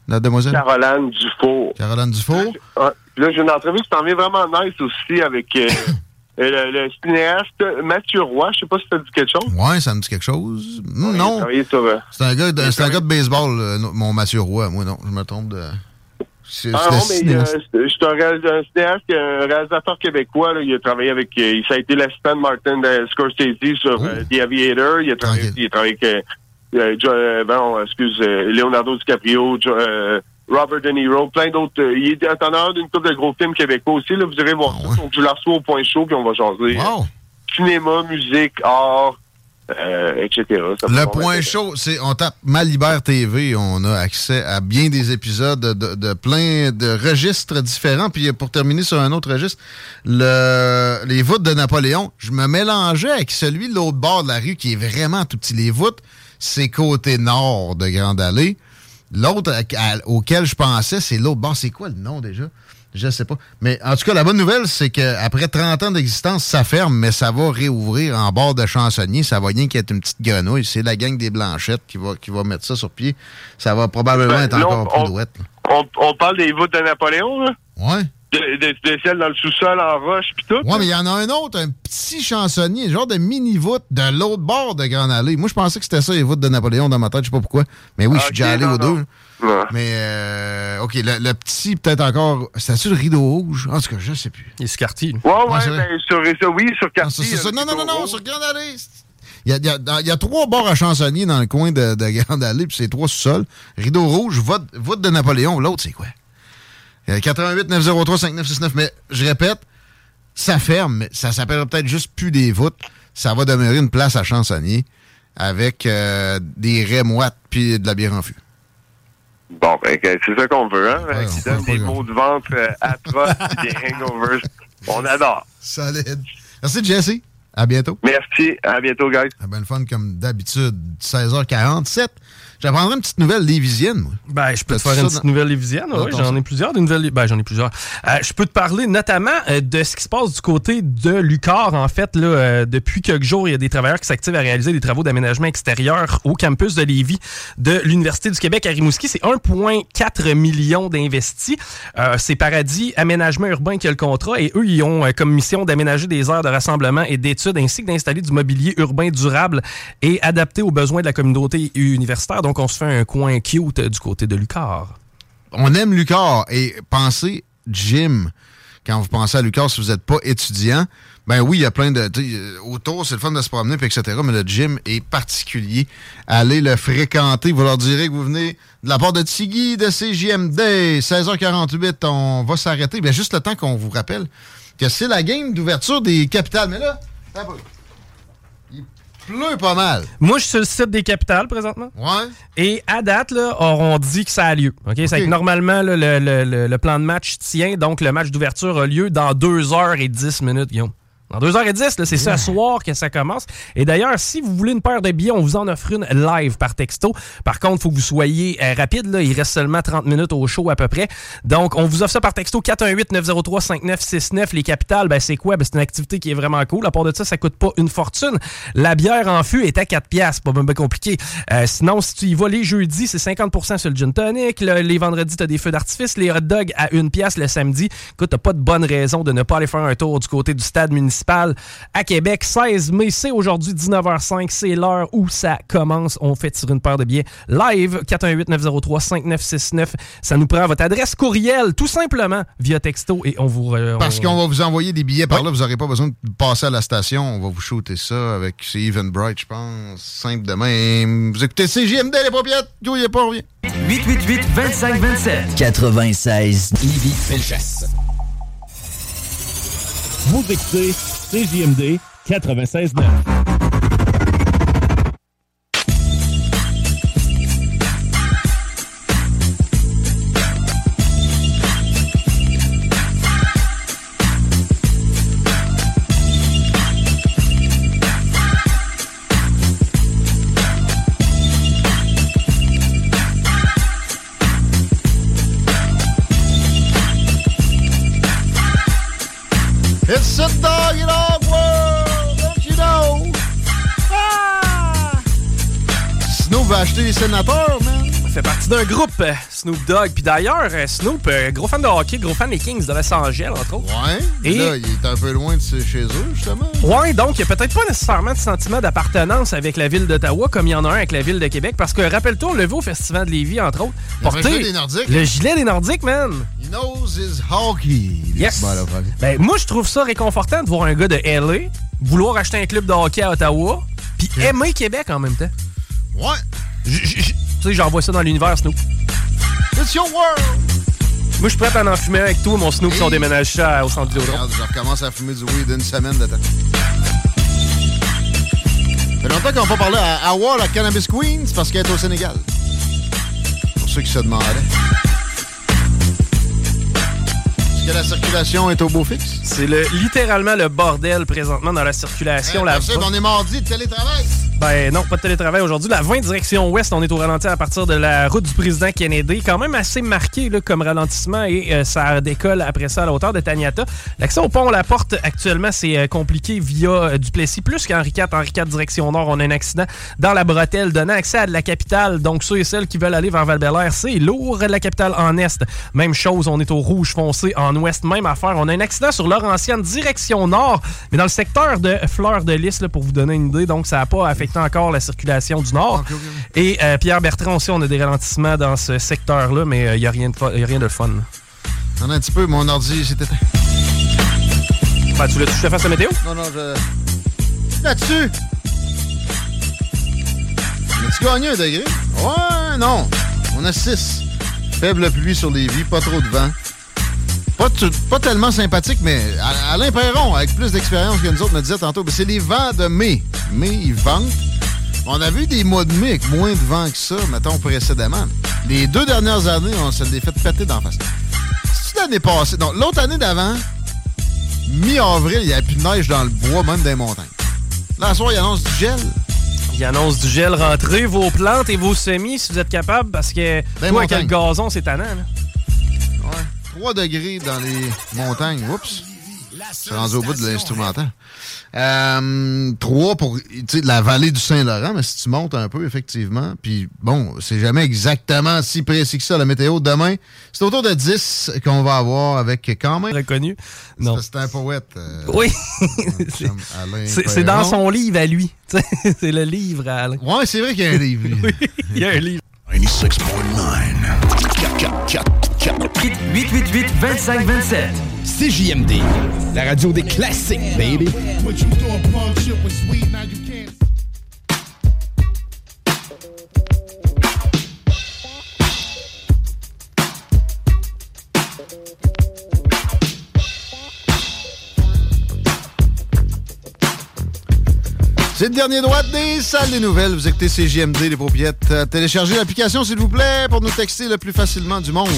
[SPEAKER 4] La demoiselle?
[SPEAKER 12] Caroline Dufour.
[SPEAKER 4] Caroline Dufour?
[SPEAKER 12] Ah, là, j'ai une entrevue qui s'en vient vraiment nice aussi avec euh, le, le cinéaste Mathieu Roy. Je sais pas si ça dit quelque chose.
[SPEAKER 4] Ouais, ça me dit quelque chose. Non.
[SPEAKER 12] sur, euh,
[SPEAKER 4] C'est un gars, de, c'est un gars de baseball, euh, mon Mathieu Roy. Moi, non, je me trompe de.
[SPEAKER 12] Ah non, mais euh, je suis un, cinéaste, un réalisateur québécois. Là, il a travaillé avec... euh, ça a été l'assistant de Martin de Scorsese sur euh, The Aviator. Il a travaillé, il a travaillé avec... euh, euh, euh, bon, excuse, euh, Leonardo DiCaprio, Jo- euh, Robert De Niro, plein d'autres. euh, il est attendeur d'une couple de gros films québécois aussi. Là, vous irez voir ça. Donc, je la reçois au point chaud, puis on va jaser. Cinéma, musique, art, euh, etc. Ça
[SPEAKER 4] Le point chaud, c'est on tape Malibert TV, on a accès à bien des épisodes de, de- de plein de registres différents. Puis pour terminer sur un autre registre, le, les voûtes de Napoléon, je me mélangeais avec celui de l'autre bord de la rue qui est vraiment tout petit. Les voûtes, c'est côté nord de Grande Allée. L'autre auquel je pensais, c'est l'autre bord. C'est quoi le nom déjà? Je sais pas. Mais en tout cas, la bonne nouvelle, c'est qu'après 30 ans d'existence, ça ferme, mais ça va réouvrir en bord de chansonnier. Ça va rien qu'être une petite grenouille. C'est la gang des Blanchettes qui va, qui va mettre ça sur pied. Ça va probablement
[SPEAKER 12] Ben,
[SPEAKER 4] être encore
[SPEAKER 12] on-
[SPEAKER 4] plus douette.
[SPEAKER 12] on parle des voûtes de Napoléon, là?
[SPEAKER 4] Ouais.
[SPEAKER 12] De, de, dans le sous-sol en roche puis tout.
[SPEAKER 4] Ouais, mais il y en a un autre, un petit chansonnier, genre de mini-voûte de l'autre bord de Grande Allée. Moi, je pensais que c'était ça, les voûtes de Napoléon dans ma tête. Je sais pas pourquoi. Mais oui, je suis déjà allé
[SPEAKER 12] non,
[SPEAKER 4] aux deux. Mais, euh, OK, le, le petit, peut-être encore. C'est-tu le rideau rouge? En tout cas, je sais plus.
[SPEAKER 5] Il se quartier.
[SPEAKER 12] Ouais, ouais,
[SPEAKER 4] Ah,
[SPEAKER 12] ben, sur, ça, oui, sur quartier.
[SPEAKER 4] ça.
[SPEAKER 12] euh,
[SPEAKER 4] Non, non, non, non, sur Grande Allée. Il y a, il y a- dans- il y a trois bords à chansonnier dans le coin de, de Grande Allée, puis c'est trois sous-sols. Rideau rouge, voûte, voûte de Napoléon. L'autre, c'est quoi? Euh, 88 903 5969. Mais je répète, ça ferme, mais ça s'appellera peut-être juste plus des voûtes. Ça va demeurer une place à chansonnier avec euh, des raies moites puis de la bière en fût.
[SPEAKER 12] Bon, ben, c'est ça qu'on veut, hein? qui donne des maux de ventre euh, atroces et des hangovers. On adore.
[SPEAKER 4] Solide. Merci, Jesse. À bientôt.
[SPEAKER 12] Merci. À bientôt, guys.
[SPEAKER 4] Ah ben, le fun comme d'habitude. 16h47. J'apprendrai une petite nouvelle lévisienne, moi.
[SPEAKER 5] Ben, je peux te faire une petite
[SPEAKER 4] dans-
[SPEAKER 5] nouvelle lévisienne.
[SPEAKER 4] dans
[SPEAKER 5] Oui, j'en ai plusieurs. Des nouvelles... Ben, j'en ai plusieurs. Euh, je peux te parler notamment euh, de ce qui se passe du côté de Lucar. En fait, là, euh, depuis quelques jours, il y a des travailleurs qui s'activent à réaliser des travaux d'aménagement extérieur au campus de Lévis de l'Université du Québec à Rimouski. C'est 1,4 million d'investis. C'est Paradis Aménagement Urbain qui a le contrat et eux, ils ont comme mission d'aménager des aires de rassemblement et d'études ainsi que d'installer du mobilier urbain durable et adapté aux besoins de la communauté universitaire. Donc, on se fait un coin cute du côté de Lucar.
[SPEAKER 4] on aime Lucar et pensez gym. Quand vous pensez à Lucar, si vous n'êtes pas étudiant, ben oui, il y a plein de. euh, Autour, c'est le fun de se promener, puis etc. Mais le gym est particulier. Allez le fréquenter. Vous leur direz que vous venez de la part de Tiggy de CJMD. 16h48, on va s'arrêter. Bien, juste le temps qu'on vous rappelle que c'est la game d'ouverture des capitales. Mais là, un peu. Pleut pas mal.
[SPEAKER 5] Moi, je suis sur le site des capitales présentement.
[SPEAKER 4] Ouais.
[SPEAKER 5] Et à date, là, on dit que ça a lieu. OK? C'est que normalement, là, le, le- le- le plan de match tient. Donc, le match d'ouverture a lieu dans 2h10 minutes, Guillaume. Dans 2h10, là, c'est ce soir que ça commence. Et d'ailleurs, si vous voulez une paire de billets, on vous en offre une live par texto. Par contre, il faut que vous soyez euh, rapide. Là. Il reste seulement 30 minutes au show à peu près. Donc, on vous offre ça par texto 418-903-5969. Les capitales, ben, c'est quoi? Ben, c'est une activité qui est vraiment cool. À part de ça, ça coûte pas une fortune. La bière en fût est à 4 piastres. Pas bien compliqué. Euh, sinon, si tu y vas les jeudis, c'est 50% sur le gin tonic. Le- les vendredis, tu as des feux d'artifice. Les hot dogs à 1 pièce le samedi. Écoute, t'as pas de bonne raison de ne pas aller faire un tour du côté du stade municipal municipale à Québec. 16 mai, c'est aujourd'hui 19h05. C'est l'heure où ça commence. On fait tirer une paire de billets live 418-903-5969. Ça nous prend votre adresse courriel, tout simplement, via texto et on vous... euh,
[SPEAKER 4] Parce
[SPEAKER 5] on-
[SPEAKER 4] qu'on va vous envoyer des billets par là, vous n'aurez pas besoin de passer à la station. On va vous shooter ça avec c'est Even Bright, je pense. Simple de même. Vous écoutez CJMD, les paupiètes. Grouillez pas, on revient.
[SPEAKER 2] 888 25 27 96 Lévis Felchasse.
[SPEAKER 13] Vous écoutez CJMD 96.9.
[SPEAKER 4] Les sénateurs, man.
[SPEAKER 5] Ça fait partie d'un groupe, euh, Snoop Dogg. Puis d'ailleurs, euh, Snoop, euh, gros fan de hockey, gros fan des Kings de Los Angeles, entre autres.
[SPEAKER 4] Ouais.
[SPEAKER 5] Et-
[SPEAKER 4] là, il est un peu loin de chez eux, justement.
[SPEAKER 5] Ouais, donc il n'y a peut-être pas nécessairement de sentiment d'appartenance avec la ville d'Ottawa comme il y en a un avec la ville de Québec. Parce que rappelle-toi, on vu au Festival de Lévis, entre autres.
[SPEAKER 4] Le gilet des Nordiques.
[SPEAKER 5] Le gilet des Nordiques, man.
[SPEAKER 4] He knows his hockey.
[SPEAKER 5] Yes. Ben, moi, je trouve ça réconfortant de voir un gars de LA vouloir acheter un club de hockey à Ottawa, puis aimer Québec en même temps.
[SPEAKER 4] Ouais.
[SPEAKER 5] Tu sais, j'envoie ça dans l'univers, Snoop.
[SPEAKER 4] It's your world.
[SPEAKER 5] Moi, je suis prêt à en fumer avec toi, mon Snoop, si on déménage ça au centre Vidéotron.
[SPEAKER 4] Regarde, je recommence à fumer du weed une semaine de temps. Ça fait longtemps qu'on n'a pas parlé à Awa, la Cannabis Queen, c'est parce qu'elle est au Sénégal. Pour ceux qui se demandaient. Est-ce que la circulation est au beau fixe?
[SPEAKER 5] C'est le, littéralement le bordel présentement dans la circulation.
[SPEAKER 4] Hey,
[SPEAKER 5] la
[SPEAKER 4] on est mardi de télétravail.
[SPEAKER 5] Ben non, pas de télétravail aujourd'hui. La 20 direction ouest, on est au ralenti à partir de la route du président Kennedy. Quand même assez marqué là, comme ralentissement et euh, ça décolle après ça à la hauteur de Taniata. L'accès au pont La Porte actuellement, c'est euh, compliqué via euh, Duplessis plus qu'Henri IV. Henri IV direction nord, on a un accident dans la bretelle donnant accès à de la capitale. Donc ceux et celles qui veulent aller vers val c'est lourd. La capitale en est, même chose, on est au rouge foncé en ouest. Même affaire, on a un accident sur Laurentienne direction nord, mais dans le secteur de Fleur de Lys, là, pour vous donner une idée. Donc ça n'a pas affecté encore la circulation du nord. Et euh, Pierre Bertrand aussi, on a des ralentissements dans ce secteur-là, mais il n'y a, rien de y a rien de fun.
[SPEAKER 4] On a un petit peu, mon ordi éteint.
[SPEAKER 5] Ben, tu l'as touché face à la météo?
[SPEAKER 4] Non, non, je. Là-dessus! As-tu gagné un degré? Ouais, non. On a 6. Faible pluie sur les vies, pas trop de vent. Pas, tellement sympathique, mais Alain Perron, avec plus d'expérience que nous autres, me disait tantôt, ben, c'est les vents de mai. Mai, ils ventent. On a vu des mois de mai avec moins de vent que ça, mettons, précédemment. Les deux dernières années, on se les fait péter d'en face. C'est l'année passée? Donc, l'autre année d'avant, mi-avril, il n'y avait plus de neige dans le bois, même des montagnes. Là, ce soir, il annonce du gel.
[SPEAKER 5] Il annonce du gel rentré, vos plantes et vos semis, si vous êtes capable, parce que toi, avec le gazon, c'est tannant. là.
[SPEAKER 4] 3 degrés dans les montagnes. Oups. Je suis rendu au bout de l'instrumental. Euh, 3 pour la vallée du Saint-Laurent, mais si tu montes un peu, effectivement. Puis bon, c'est jamais exactement si précis que ça, la météo. Demain, c'est autour de 10 qu'on va avoir avec quand même.
[SPEAKER 5] Reconnu? Non.
[SPEAKER 4] C'est un poète. euh,
[SPEAKER 5] Oui. C'est dans son livre à lui. C'est le livre à Alain.
[SPEAKER 4] Ouais, c'est vrai qu'il y a un livre. lui.
[SPEAKER 5] Il y a un livre.
[SPEAKER 2] 888 25 27 CJMD, la radio des classiques, baby.
[SPEAKER 4] C'est le dernier droit des salles des nouvelles. Vous écoutez CJMD, les paupiètes. Téléchargez l'application, s'il vous plaît, pour nous texter le plus facilement du monde.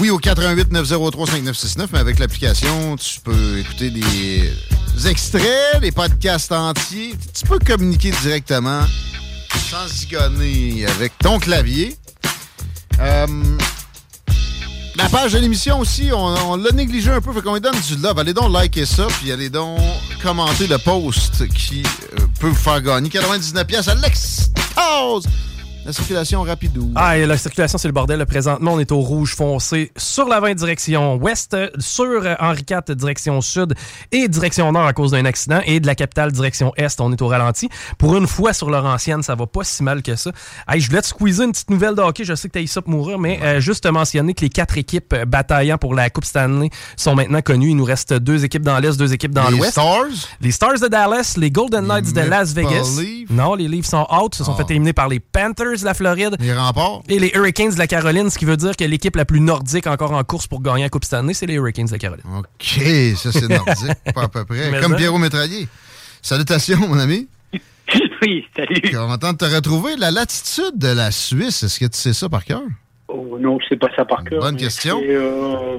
[SPEAKER 4] Oui, au 88 903 5969, mais avec l'application, tu peux écouter des extraits, des podcasts entiers. Tu peux communiquer directement sans zigonner avec ton clavier. Euh, la page de l'émission aussi, on, l'a négligé un peu, fait qu'on lui donne du love. Allez donc liker ça, puis allez donc commenter le post qui euh, peut vous faire gagner 99 pièces à l'extase la circulation rapide ou...
[SPEAKER 5] Ah, et la circulation, c'est le bordel. Présentement, on est au rouge foncé sur la 20 direction ouest, sur euh, Henri IV direction sud et direction nord à cause d'un accident. Et de la capitale direction est, on est au ralenti. Pour une fois sur Laurentienne, ça va pas si mal que ça. Hey, je voulais te squeezer une petite nouvelle de hockey. Je sais que tu as ça pour mourir, mais euh, juste te mentionner que les quatre équipes euh, bataillant pour la Coupe Stanley sont maintenant connues. Il nous reste deux équipes dans l'est, deux équipes dans
[SPEAKER 4] Les
[SPEAKER 5] l'ouest.
[SPEAKER 4] Stars?
[SPEAKER 5] Les Stars de Dallas, les Golden Knights de Las Vegas. Non, les Leafs sont out, se sont
[SPEAKER 4] Ah.
[SPEAKER 5] fait éliminer par les Panthers de la Floride.
[SPEAKER 4] Les remparts?
[SPEAKER 5] Et les Hurricanes de la Caroline, ce qui veut dire que l'équipe la plus nordique encore en course pour gagner la Coupe Stanley, c'est les Hurricanes de la Caroline.
[SPEAKER 4] OK, ça c'est nordique, pas à peu près.
[SPEAKER 5] Mais
[SPEAKER 4] Comme
[SPEAKER 5] ça.
[SPEAKER 4] Pierrot Métraillé. Salutations, mon ami.
[SPEAKER 14] Oui, salut.
[SPEAKER 4] Content de te retrouver. La latitude de la Suisse, est-ce que tu sais ça par cœur?
[SPEAKER 14] Oh, non, je sais pas ça par cœur.
[SPEAKER 4] Bonne question.
[SPEAKER 14] euh,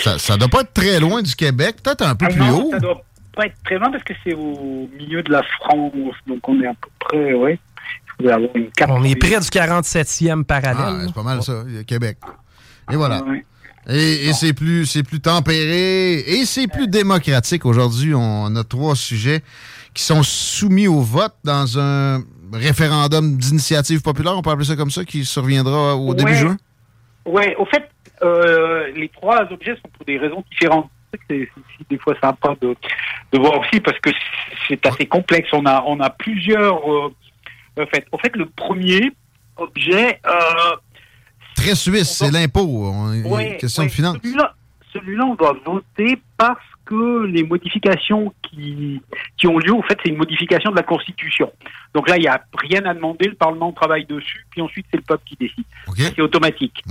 [SPEAKER 4] Ça, ça doit pas être très loin du Québec, peut-être un peu
[SPEAKER 14] ah
[SPEAKER 4] plus
[SPEAKER 14] non,
[SPEAKER 4] haut.
[SPEAKER 14] ça doit pas être très loin parce que c'est au milieu de la France, donc on est à peu près, ouais. Il faudrait avoir une carte.
[SPEAKER 5] On est près du 47e
[SPEAKER 4] Ah,
[SPEAKER 5] parallèle.
[SPEAKER 4] c'est pas mal ça, Québec. Et voilà. Et, et c'est plus, c'est plus tempéré et c'est plus démocratique. Aujourd'hui, on a trois sujets qui sont soumis au vote dans un référendum d'initiative populaire, on peut appeler ça comme ça, qui surviendra au début
[SPEAKER 14] Ouais.
[SPEAKER 4] juin?
[SPEAKER 14] Ouais, au fait, euh, les trois objets sont pour des raisons différentes. C'est des fois sympa de, de voir aussi parce que c'est assez complexe. On a, on a plusieurs. euh, en fait, au fait, le premier objet, euh,
[SPEAKER 4] Très suisse, c'est l'impôt. On est-
[SPEAKER 14] Ouais,
[SPEAKER 4] question
[SPEAKER 14] ouais.
[SPEAKER 4] de finance.
[SPEAKER 14] Celui-là, celui-là, on doit voter parce que les modifications qui, qui ont lieu, au fait, c'est une modification de la Constitution. Donc là, il n'y a rien à demander, le Parlement travaille dessus, puis ensuite, c'est le peuple qui décide. C'est automatique.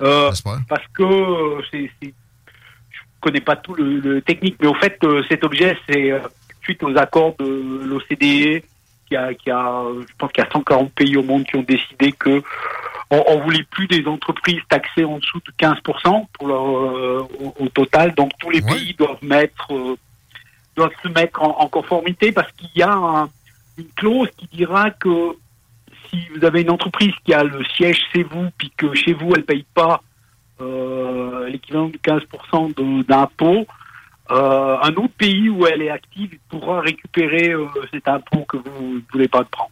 [SPEAKER 14] Euh, parce que euh, c'est, c'est- je connais pas tout le, le technique, mais au fait, euh, cet objet, c'est euh, suite aux accords de l'OCDE, qui a, je pense qu'il y a 140 pays au monde qui ont décidé que on, on voulait plus des entreprises taxées en dessous de 15% pour leur, euh, au, au total. Donc tous les pays doivent mettre, euh, doivent se mettre en, en conformité parce qu'il y a un- une clause qui dira que si vous avez une entreprise qui a le siège chez vous, puis que chez vous elle paye pas euh, l'équivalent de 15% de- d'impôt, euh, un autre pays où elle est active pourra récupérer euh, cet impôt que vous ne voulez pas prendre.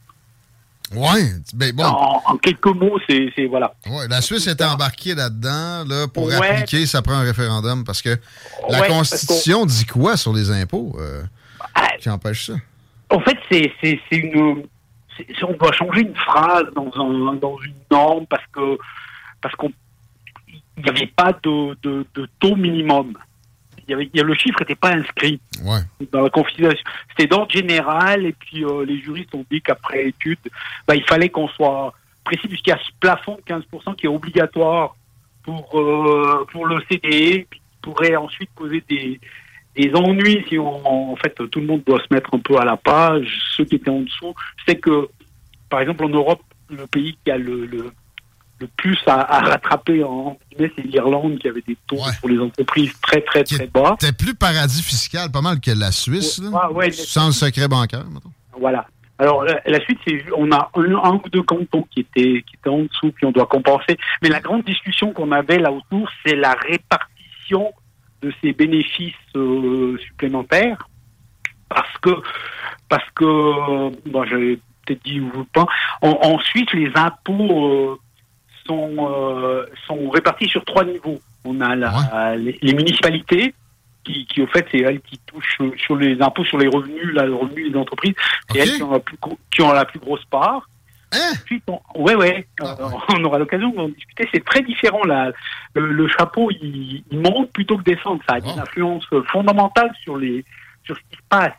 [SPEAKER 4] Ouais, ben bon.
[SPEAKER 14] En, en quelques mots, c'est voilà.
[SPEAKER 4] Ouais, la Suisse est embarquée là-dedans. Là, pour
[SPEAKER 14] Ouais.
[SPEAKER 4] appliquer, ça prend un référendum parce que la
[SPEAKER 14] Ouais,
[SPEAKER 4] Constitution dit quoi sur les impôts euh,
[SPEAKER 14] Ah.
[SPEAKER 4] qui empêche ça?
[SPEAKER 14] En fait, c'est une on doit changer une phrase dans un dans une norme parce que parce qu'on n'y avait pas de, de, de taux minimum. Y avait, y a- le chiffre n'était pas inscrit
[SPEAKER 4] Ouais.
[SPEAKER 14] dans la configuration. C'était d'ordre général et puis euh, les juristes ont dit qu'après étude, bah, il fallait qu'on soit précis puisqu'il y a ce plafond de 15% qui est obligatoire pour euh, pour le CDE, qui pourrait ensuite causer des des ennuis si on, en fait tout le monde doit se mettre un peu à la page. Ceux qui étaient en dessous, c'est que par exemple en Europe, le pays qui a le, le, le plus à, à rattraper en c'est l'Irlande qui avait des taux pour les entreprises très très très bas.
[SPEAKER 4] C'était plus paradis fiscal, pas mal que la Suisse,
[SPEAKER 14] Ah, ouais,
[SPEAKER 4] sans le secret bancaire.
[SPEAKER 14] Voilà. Alors la, la suite, c'est on a un, un ou deux cantons qui étaient qui étaient en dessous, puis on doit compenser. Mais la grande discussion qu'on avait là autour, c'est la répartition de ces bénéfices euh, supplémentaires, parce que parce que bon, j'avais peut-être dit ou pas. En, ensuite, les impôts euh, sont euh, sont répartis sur trois niveaux. On a la, les, les municipalités qui, qui au fait c'est elles qui touchent sur les impôts sur les revenus, là, le revenu des entreprises, c'est elles qui ont la plus gros- qui ont la plus grosse part. Ensuite, on, ouais ouais, euh, on aura l'occasion d'en discuter. C'est très différent là. Le, le chapeau il, il monte plutôt que descendre. Ça a une influence fondamentale sur les sur ce qui se passe.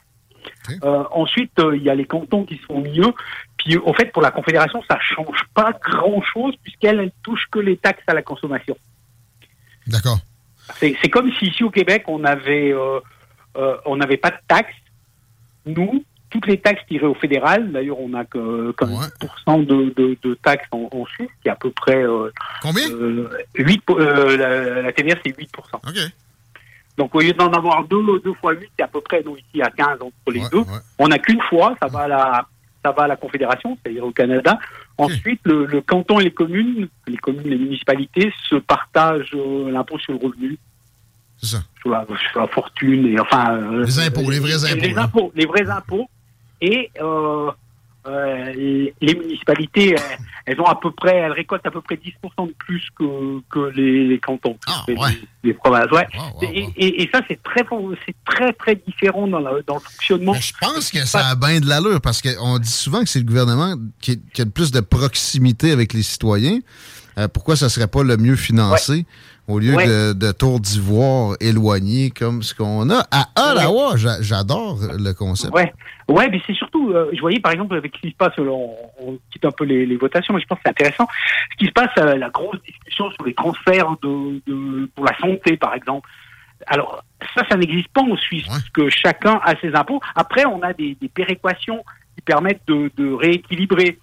[SPEAKER 14] Euh, ensuite, euh, il y a les cantons qui sont au milieu. Puis, au fait, pour la Confédération, ça change pas grand-chose puisqu'elle elle touche que les taxes à la consommation.
[SPEAKER 4] D'accord.
[SPEAKER 14] C'est comme si ici au Québec, on avait, euh, on n'avait pas de taxes. Nous, toutes les taxes tirées au fédéral, d'ailleurs, on n'a que 15% de, de, de taxes en, en Suisse, qui est à peu près. euh,
[SPEAKER 4] Combien?
[SPEAKER 14] 8, euh, la, la TVA, c'est 8%. Donc, au lieu d'en avoir deux, deux fois 8, c'est à peu près, nous, ici, à 15 entre les deux. On n'a qu'une fois, ça va à la, ça va à la Confédération, c'est-à-dire au Canada. Ensuite, le, le canton et les communes, les communes, les municipalités se partagent euh, l'impôt sur le revenu.
[SPEAKER 4] C'est ça.
[SPEAKER 14] Sur la, sur la fortune et enfin. euh,
[SPEAKER 4] Les impôts, les vrais impôts,
[SPEAKER 14] Les impôts, les vrais impôts. Et euh, les municipalités, elles ont à peu près, elles récoltent à peu près 10% de plus que, que les, les cantons, les, les provinces. Ouais. Et, et- et ça, c'est très, c'est très, très différent dans, la- dans le fonctionnement.
[SPEAKER 4] Je pense que ça a bien de l'allure parce qu'on dit souvent que c'est le gouvernement qui, qui a le plus de proximité avec les citoyens. Euh, pourquoi ça serait pas le mieux financé? Au lieu
[SPEAKER 14] Ouais.
[SPEAKER 4] de, de tours d'ivoire éloignés comme ce qu'on a à Ottawa? J'a- J'adore le concept.
[SPEAKER 14] Ouais, ouais, mais c'est surtout, euh, je voyais par exemple avec ce qui se passe, on, on quitte un peu les, les votations, mais je pense que c'est intéressant. Ce qui se passe, euh, la grosse discussion sur les transferts de, de- pour la santé, par exemple. Alors ça, ça n'existe pas en Suisse, parce que chacun a ses impôts. Après, on a des, des péréquations qui permettent de, de rééquilibrer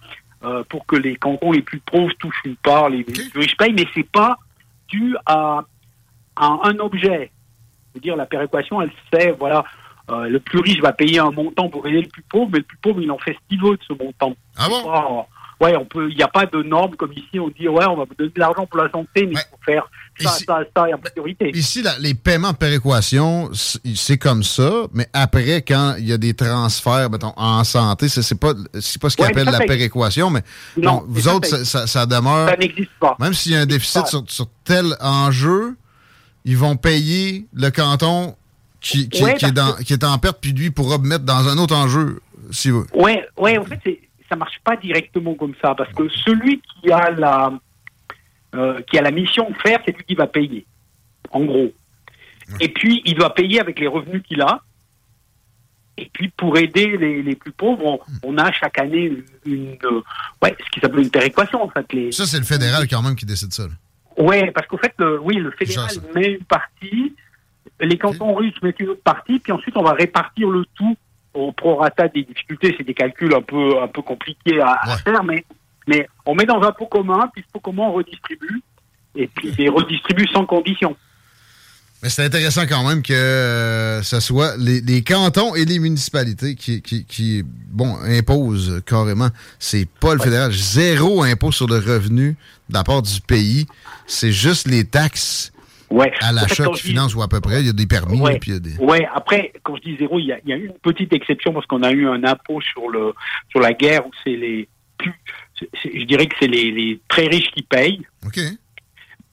[SPEAKER 14] euh, pour que les cantons les plus pauvres touchent une part, les plus riches payent, mais c'est pas à, à un objet. Je veux dire, la péréquation, elle sait, voilà, euh, le plus riche va payer un montant pour aider le plus pauvre, mais le plus pauvre, il en fait ce qu'il veut de ce montant.
[SPEAKER 4] Ah bon?
[SPEAKER 14] Ouais, on peut, il n'y a pas de normes comme ici, on dit, ouais, on va vous donner de l'argent pour la santé, mais il faut faire ça, ça, ça, et en priorité.
[SPEAKER 4] Ici, les paiements de péréquation, c'est comme ça, mais après, quand il y a des transferts, mettons, en santé, c'est pas, pas ce
[SPEAKER 14] Ouais,
[SPEAKER 4] appellent
[SPEAKER 14] ça,
[SPEAKER 4] la
[SPEAKER 14] ça-
[SPEAKER 4] péréquation, mais
[SPEAKER 14] Non,
[SPEAKER 4] bon, vous
[SPEAKER 14] ça,
[SPEAKER 4] autres,
[SPEAKER 14] ça-
[SPEAKER 4] ça, ça- ça demeure.
[SPEAKER 14] Ça n'existe pas.
[SPEAKER 4] Même s'il y a un déficit sur, sur tel enjeu, ils vont payer le canton qui, qui,
[SPEAKER 14] Ouais,
[SPEAKER 4] qui est, dans, qui est en perte, puis lui pourra mettre dans un autre enjeu, s'il veut.
[SPEAKER 14] Ouais, ouais, en fait, c'est, ça marche pas directement comme ça, parce que celui qui a la, euh, qui a la mission de faire, c'est lui qui va payer, en gros. Et puis, il doit payer avec les revenus qu'il a. Et puis, pour aider les, les plus pauvres, on, on a chaque année une, euh, ouais, ce qui s'appelle une péréquation, en fait. Les,
[SPEAKER 4] Ça, c'est le fédéral quand même qui décide ça. là.
[SPEAKER 14] Ouais, parce qu'au fait, le, oui, le fédéral met une partie, les cantons russes mettent une autre partie, puis ensuite on va répartir le tout au prorata des difficultés. C'est des calculs un peu un peu compliqués à, à faire, mais mais on met dans un pot commun, puis ce pot commun on redistribue, et puis les redistribue sans condition.
[SPEAKER 4] Mais c'est intéressant quand même que euh, ce soit les, les cantons et les municipalités qui, qui, qui, bon, imposent carrément. C'est pas le fédéral. Zéro impôt sur le revenu de la part du pays. C'est juste les taxes
[SPEAKER 14] Ouais.
[SPEAKER 4] à
[SPEAKER 14] En fait,
[SPEAKER 4] l'achat qui
[SPEAKER 14] dis-
[SPEAKER 4] financent ou à peu près. Il y a des permis.
[SPEAKER 14] Ouais.
[SPEAKER 4] puis il y a des...
[SPEAKER 14] Ouais, après, quand je dis zéro, il y a, il y a une petite exception parce qu'on a eu un impôt sur le sur la guerre où c'est les plus, je dirais que c'est les, les très riches qui payent.
[SPEAKER 4] OK.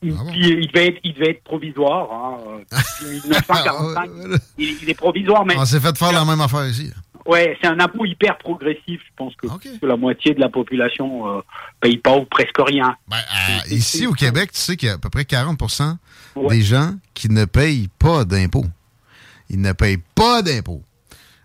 [SPEAKER 14] Il, il- il devait être, il devait être provisoire. Hein, 1945, il, il est provisoire, mais
[SPEAKER 4] On s'est fait faire la même affaire ici.
[SPEAKER 14] ouais, c'est un impôt hyper progressif. Je pense que, que la moitié de la population euh, paye pas ou presque rien.
[SPEAKER 4] Ah, ici, au Québec, tu sais qu'il y a à peu près 40
[SPEAKER 14] Ouais.
[SPEAKER 4] des gens qui ne payent pas d'impôts. Ils ne payent pas d'impôts.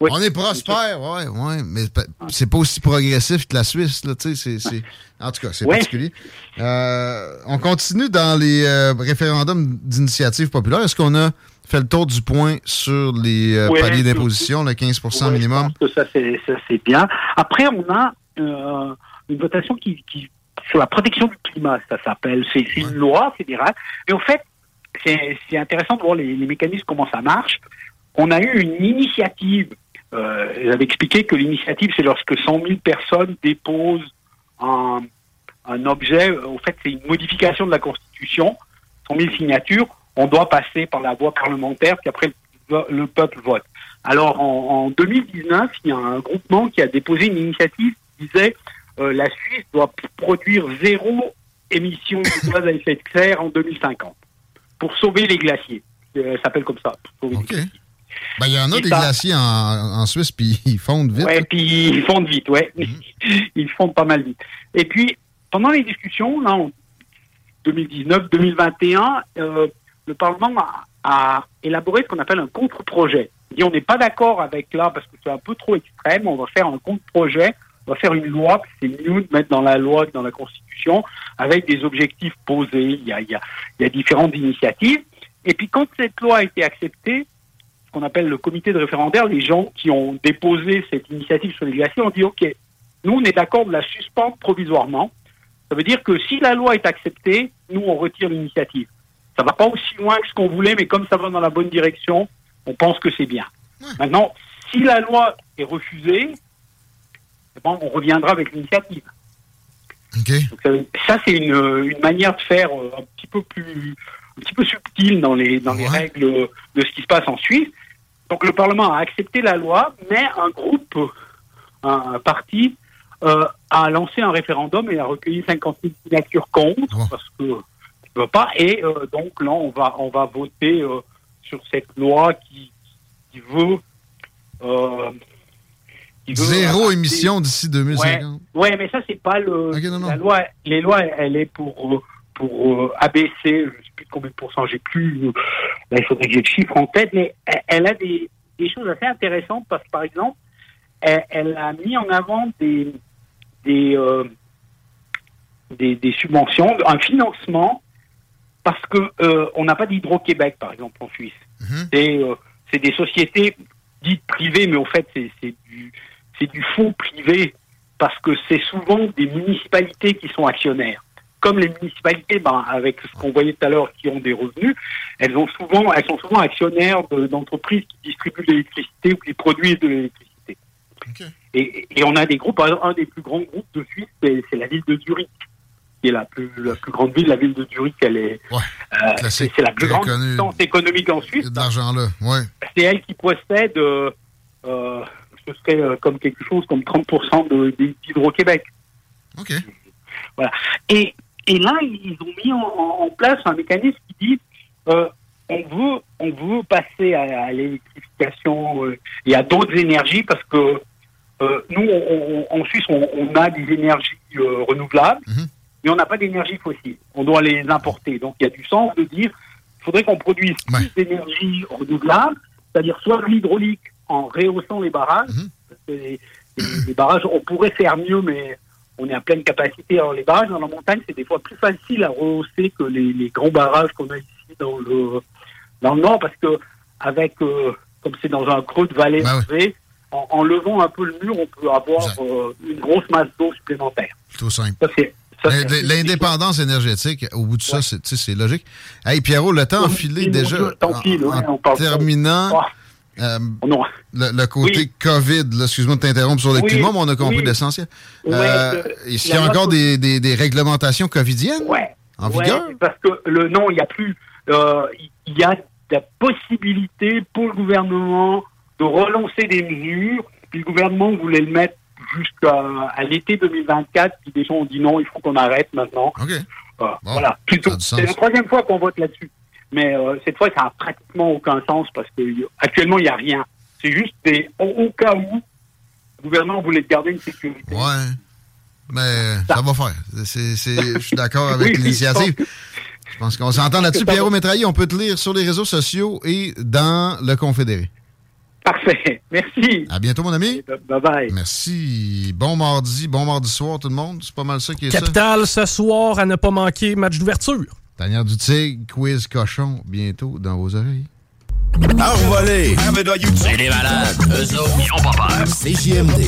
[SPEAKER 4] On est prospère, ouais, ouais, mais c'est pas aussi progressif que la Suisse, là, tu sais, c'est-. En tout cas, c'est particulier. Euh, on continue dans les euh, référendums d'initiative populaire. Est-ce qu'on a fait le tour du point sur les euh, paliers d'imposition, le 15
[SPEAKER 14] Ouais,
[SPEAKER 4] minimum?
[SPEAKER 14] Je pense que ça, c'est, bien. Après, on a une votation qui, qui, sur la protection du climat, ça s'appelle. C'est, une loi fédérale. Et en fait, c'est, intéressant de voir les, mécanismes, comment ça marche. On a eu une initiative. Euh, j'avais expliqué que l'initiative, c'est lorsque 100 000 personnes déposent un, objet. En fait, c'est une modification de la Constitution. 100 000 signatures. On doit passer par la voie parlementaire, puis après, le, le peuple vote. Alors, en, en 2019, il y a un groupement qui a déposé une initiative qui disait euh, la Suisse doit produire zéro émission de gaz à effet de serre en 2050 pour sauver les glaciers. Euh, ça s'appelle comme ça. pour sauver les glaciers.
[SPEAKER 4] Ben, il y en a
[SPEAKER 14] Et
[SPEAKER 4] des
[SPEAKER 14] ça-
[SPEAKER 4] glaciers en, en Suisse, puis ils fondent vite.
[SPEAKER 14] Ouais, puis ils fondent vite, ouais. ils fondent pas mal vite. Et puis, pendant les discussions, là, en 2019-2021, euh, le Parlement a, a élaboré ce qu'on appelle un contre-projet. Dit on n'est pas d'accord avec là parce que c'est un peu trop extrême, on va faire un contre-projet, on va faire une loi, c'est mieux de mettre dans la loi que dans la Constitution, avec des objectifs posés. Il y a, il y a, il y a différentes initiatives. Et puis quand cette loi a été acceptée, ce qu'on appelle le comité de référendaire, les gens qui ont déposé cette initiative sur les glaciers ont dit OK, nous on est d'accord de la suspendre provisoirement. Ça veut dire que si la loi est acceptée, nous on retire l'initiative. Ça va pas aussi loin que ce qu'on voulait, mais comme ça va dans la bonne direction, on pense que c'est bien. Maintenant, si la loi est refusée, on reviendra avec l'initiative. Donc, ça, ça, c'est une, une manière de faire euh, un petit peu plus, un petit peu subtile dans les dans les règles de ce qui se passe en Suisse. Donc le Parlement a accepté la loi, mais un groupe, un, un parti euh, a lancé un référendum et a recueilli 50 000 signatures contre parce que tu veux pas. Et euh, donc là, on va on va voter euh, sur cette loi qui, qui veut.
[SPEAKER 4] Zéro émission d'ici 2050.
[SPEAKER 14] Ouais, mais ça, c'est pas le. La loi, les lois, elle est pour, euh, pour euh, abaisser, je sais plus combien de pourcents, j'ai plus. euh, Là, il faudrait que j'ai le chiffre en tête, mais elle, elle a des, des choses assez intéressantes parce que, par exemple, elle, elle a mis en avant des, des, euh, des, des subventions, un financement, parce que on n'a pas d'Hydro-Québec, par exemple, en Suisse. C'est euh, c'est des sociétés dites privées, mais au fait, c'est du, c'est du faux privé, parce que c'est souvent des municipalités qui sont actionnaires. Comme les municipalités, ben, avec ce qu'on voyait tout à l'heure, qui ont des revenus, elles, ont souvent, elles sont souvent actionnaires de- d'entreprises qui distribuent de l'électricité ou qui produisent de l'électricité. Et, et on a des groupes, un des plus grands groupes de Suisse, c'est la ville de Zurich, qui est la plus, la plus grande ville. La ville de Zurich, elle est, euh, c'est la plus grande puissance économique en Suisse. C'est elle qui possède, euh, euh, ce serait euh, comme quelque chose comme 30% de- de- d'Hydro-Québec.
[SPEAKER 4] OK.
[SPEAKER 14] Voilà. Et, et là, ils ont mis en, place un mécanisme qui dit euh, on veut on veut passer à, à l'électrification euh, et à d'autres énergies parce que nous, on- on- en Suisse, on, on a des énergies renouvelables, mais on n'a pas d'énergie fossile. On doit les importer. Donc, il y a du sens de dire il faudrait qu'on produise plus d'énergie renouvelable, c'est-à-dire soit de l'hydraulique en rehaussant les barrages. parce que les, les- les barrages, on pourrait faire mieux, mais on est à pleine capacité. Alors, les barrages dans la montagne, c'est des fois plus facile à rehausser que les, les grands barrages qu'on a ici dans le, dans le nord, parce que avec, euh, comme c'est dans un creux de vallée élevé, en, en levant un peu le mur, on peut avoir euh, une grosse masse d'eau supplémentaire.
[SPEAKER 4] Plutôt simple.
[SPEAKER 14] Ça, c'est-
[SPEAKER 4] L'indépendance énergétique, au bout de ça, c'est logique. Hey, Pierrot, le temps enfilé
[SPEAKER 14] mon
[SPEAKER 4] déjà.
[SPEAKER 14] Tant pis,
[SPEAKER 4] en,
[SPEAKER 14] ouais,
[SPEAKER 4] terminant,
[SPEAKER 14] Ah.
[SPEAKER 4] Euh, le, le côté
[SPEAKER 14] Oui.
[SPEAKER 4] COVID, excuse-moi de t'interrompre sur le
[SPEAKER 14] Oui,
[SPEAKER 4] climat, mais on a compris
[SPEAKER 14] oui.
[SPEAKER 4] l'essentiel. Euh, Est-ce qu'il y a encore des, des- des réglementations covidiennes
[SPEAKER 14] Ouais.
[SPEAKER 4] en
[SPEAKER 14] Ouais,
[SPEAKER 4] vigueur?
[SPEAKER 14] Parce que le non, il n'y a plus. euh, Il y a la possibilité pour le gouvernement de relancer des mesures. Puis le gouvernement voulait le mettre jusqu'à à l'été 2024. Puis des gens ont dit non, il faut qu'on arrête maintenant. Euh, voilà. C'est la troisième fois qu'on vote là-dessus. Mais euh, cette fois, ça n'a pratiquement aucun sens parce que y- actuellement, il n'y a rien. C'est juste des, au, au cas où le gouvernement voulait garder une sécurité.
[SPEAKER 4] Ouais. Mais ça va faire. C'est- c'est- Je suis d'accord avec
[SPEAKER 14] Oui,
[SPEAKER 4] l'initiative. Je pense qu'on s'entend là-dessus. Pierrot Métraillé, on peut te lire sur les réseaux sociaux et dans le Confédéré.
[SPEAKER 14] Parfait. Merci.
[SPEAKER 4] À bientôt, mon ami.
[SPEAKER 14] Bye bye.
[SPEAKER 4] Merci. Bon mardi, bon mardi soir, tout le monde. C'est pas mal ça qui est ça.
[SPEAKER 5] Capital ce soir à ne pas manquer match d'ouverture.
[SPEAKER 4] Tanière du Tigre, quiz cochon, bientôt dans vos oreilles.
[SPEAKER 7] Envolé! C'est des malades, eux autres, ils ont pas peur. CJMD.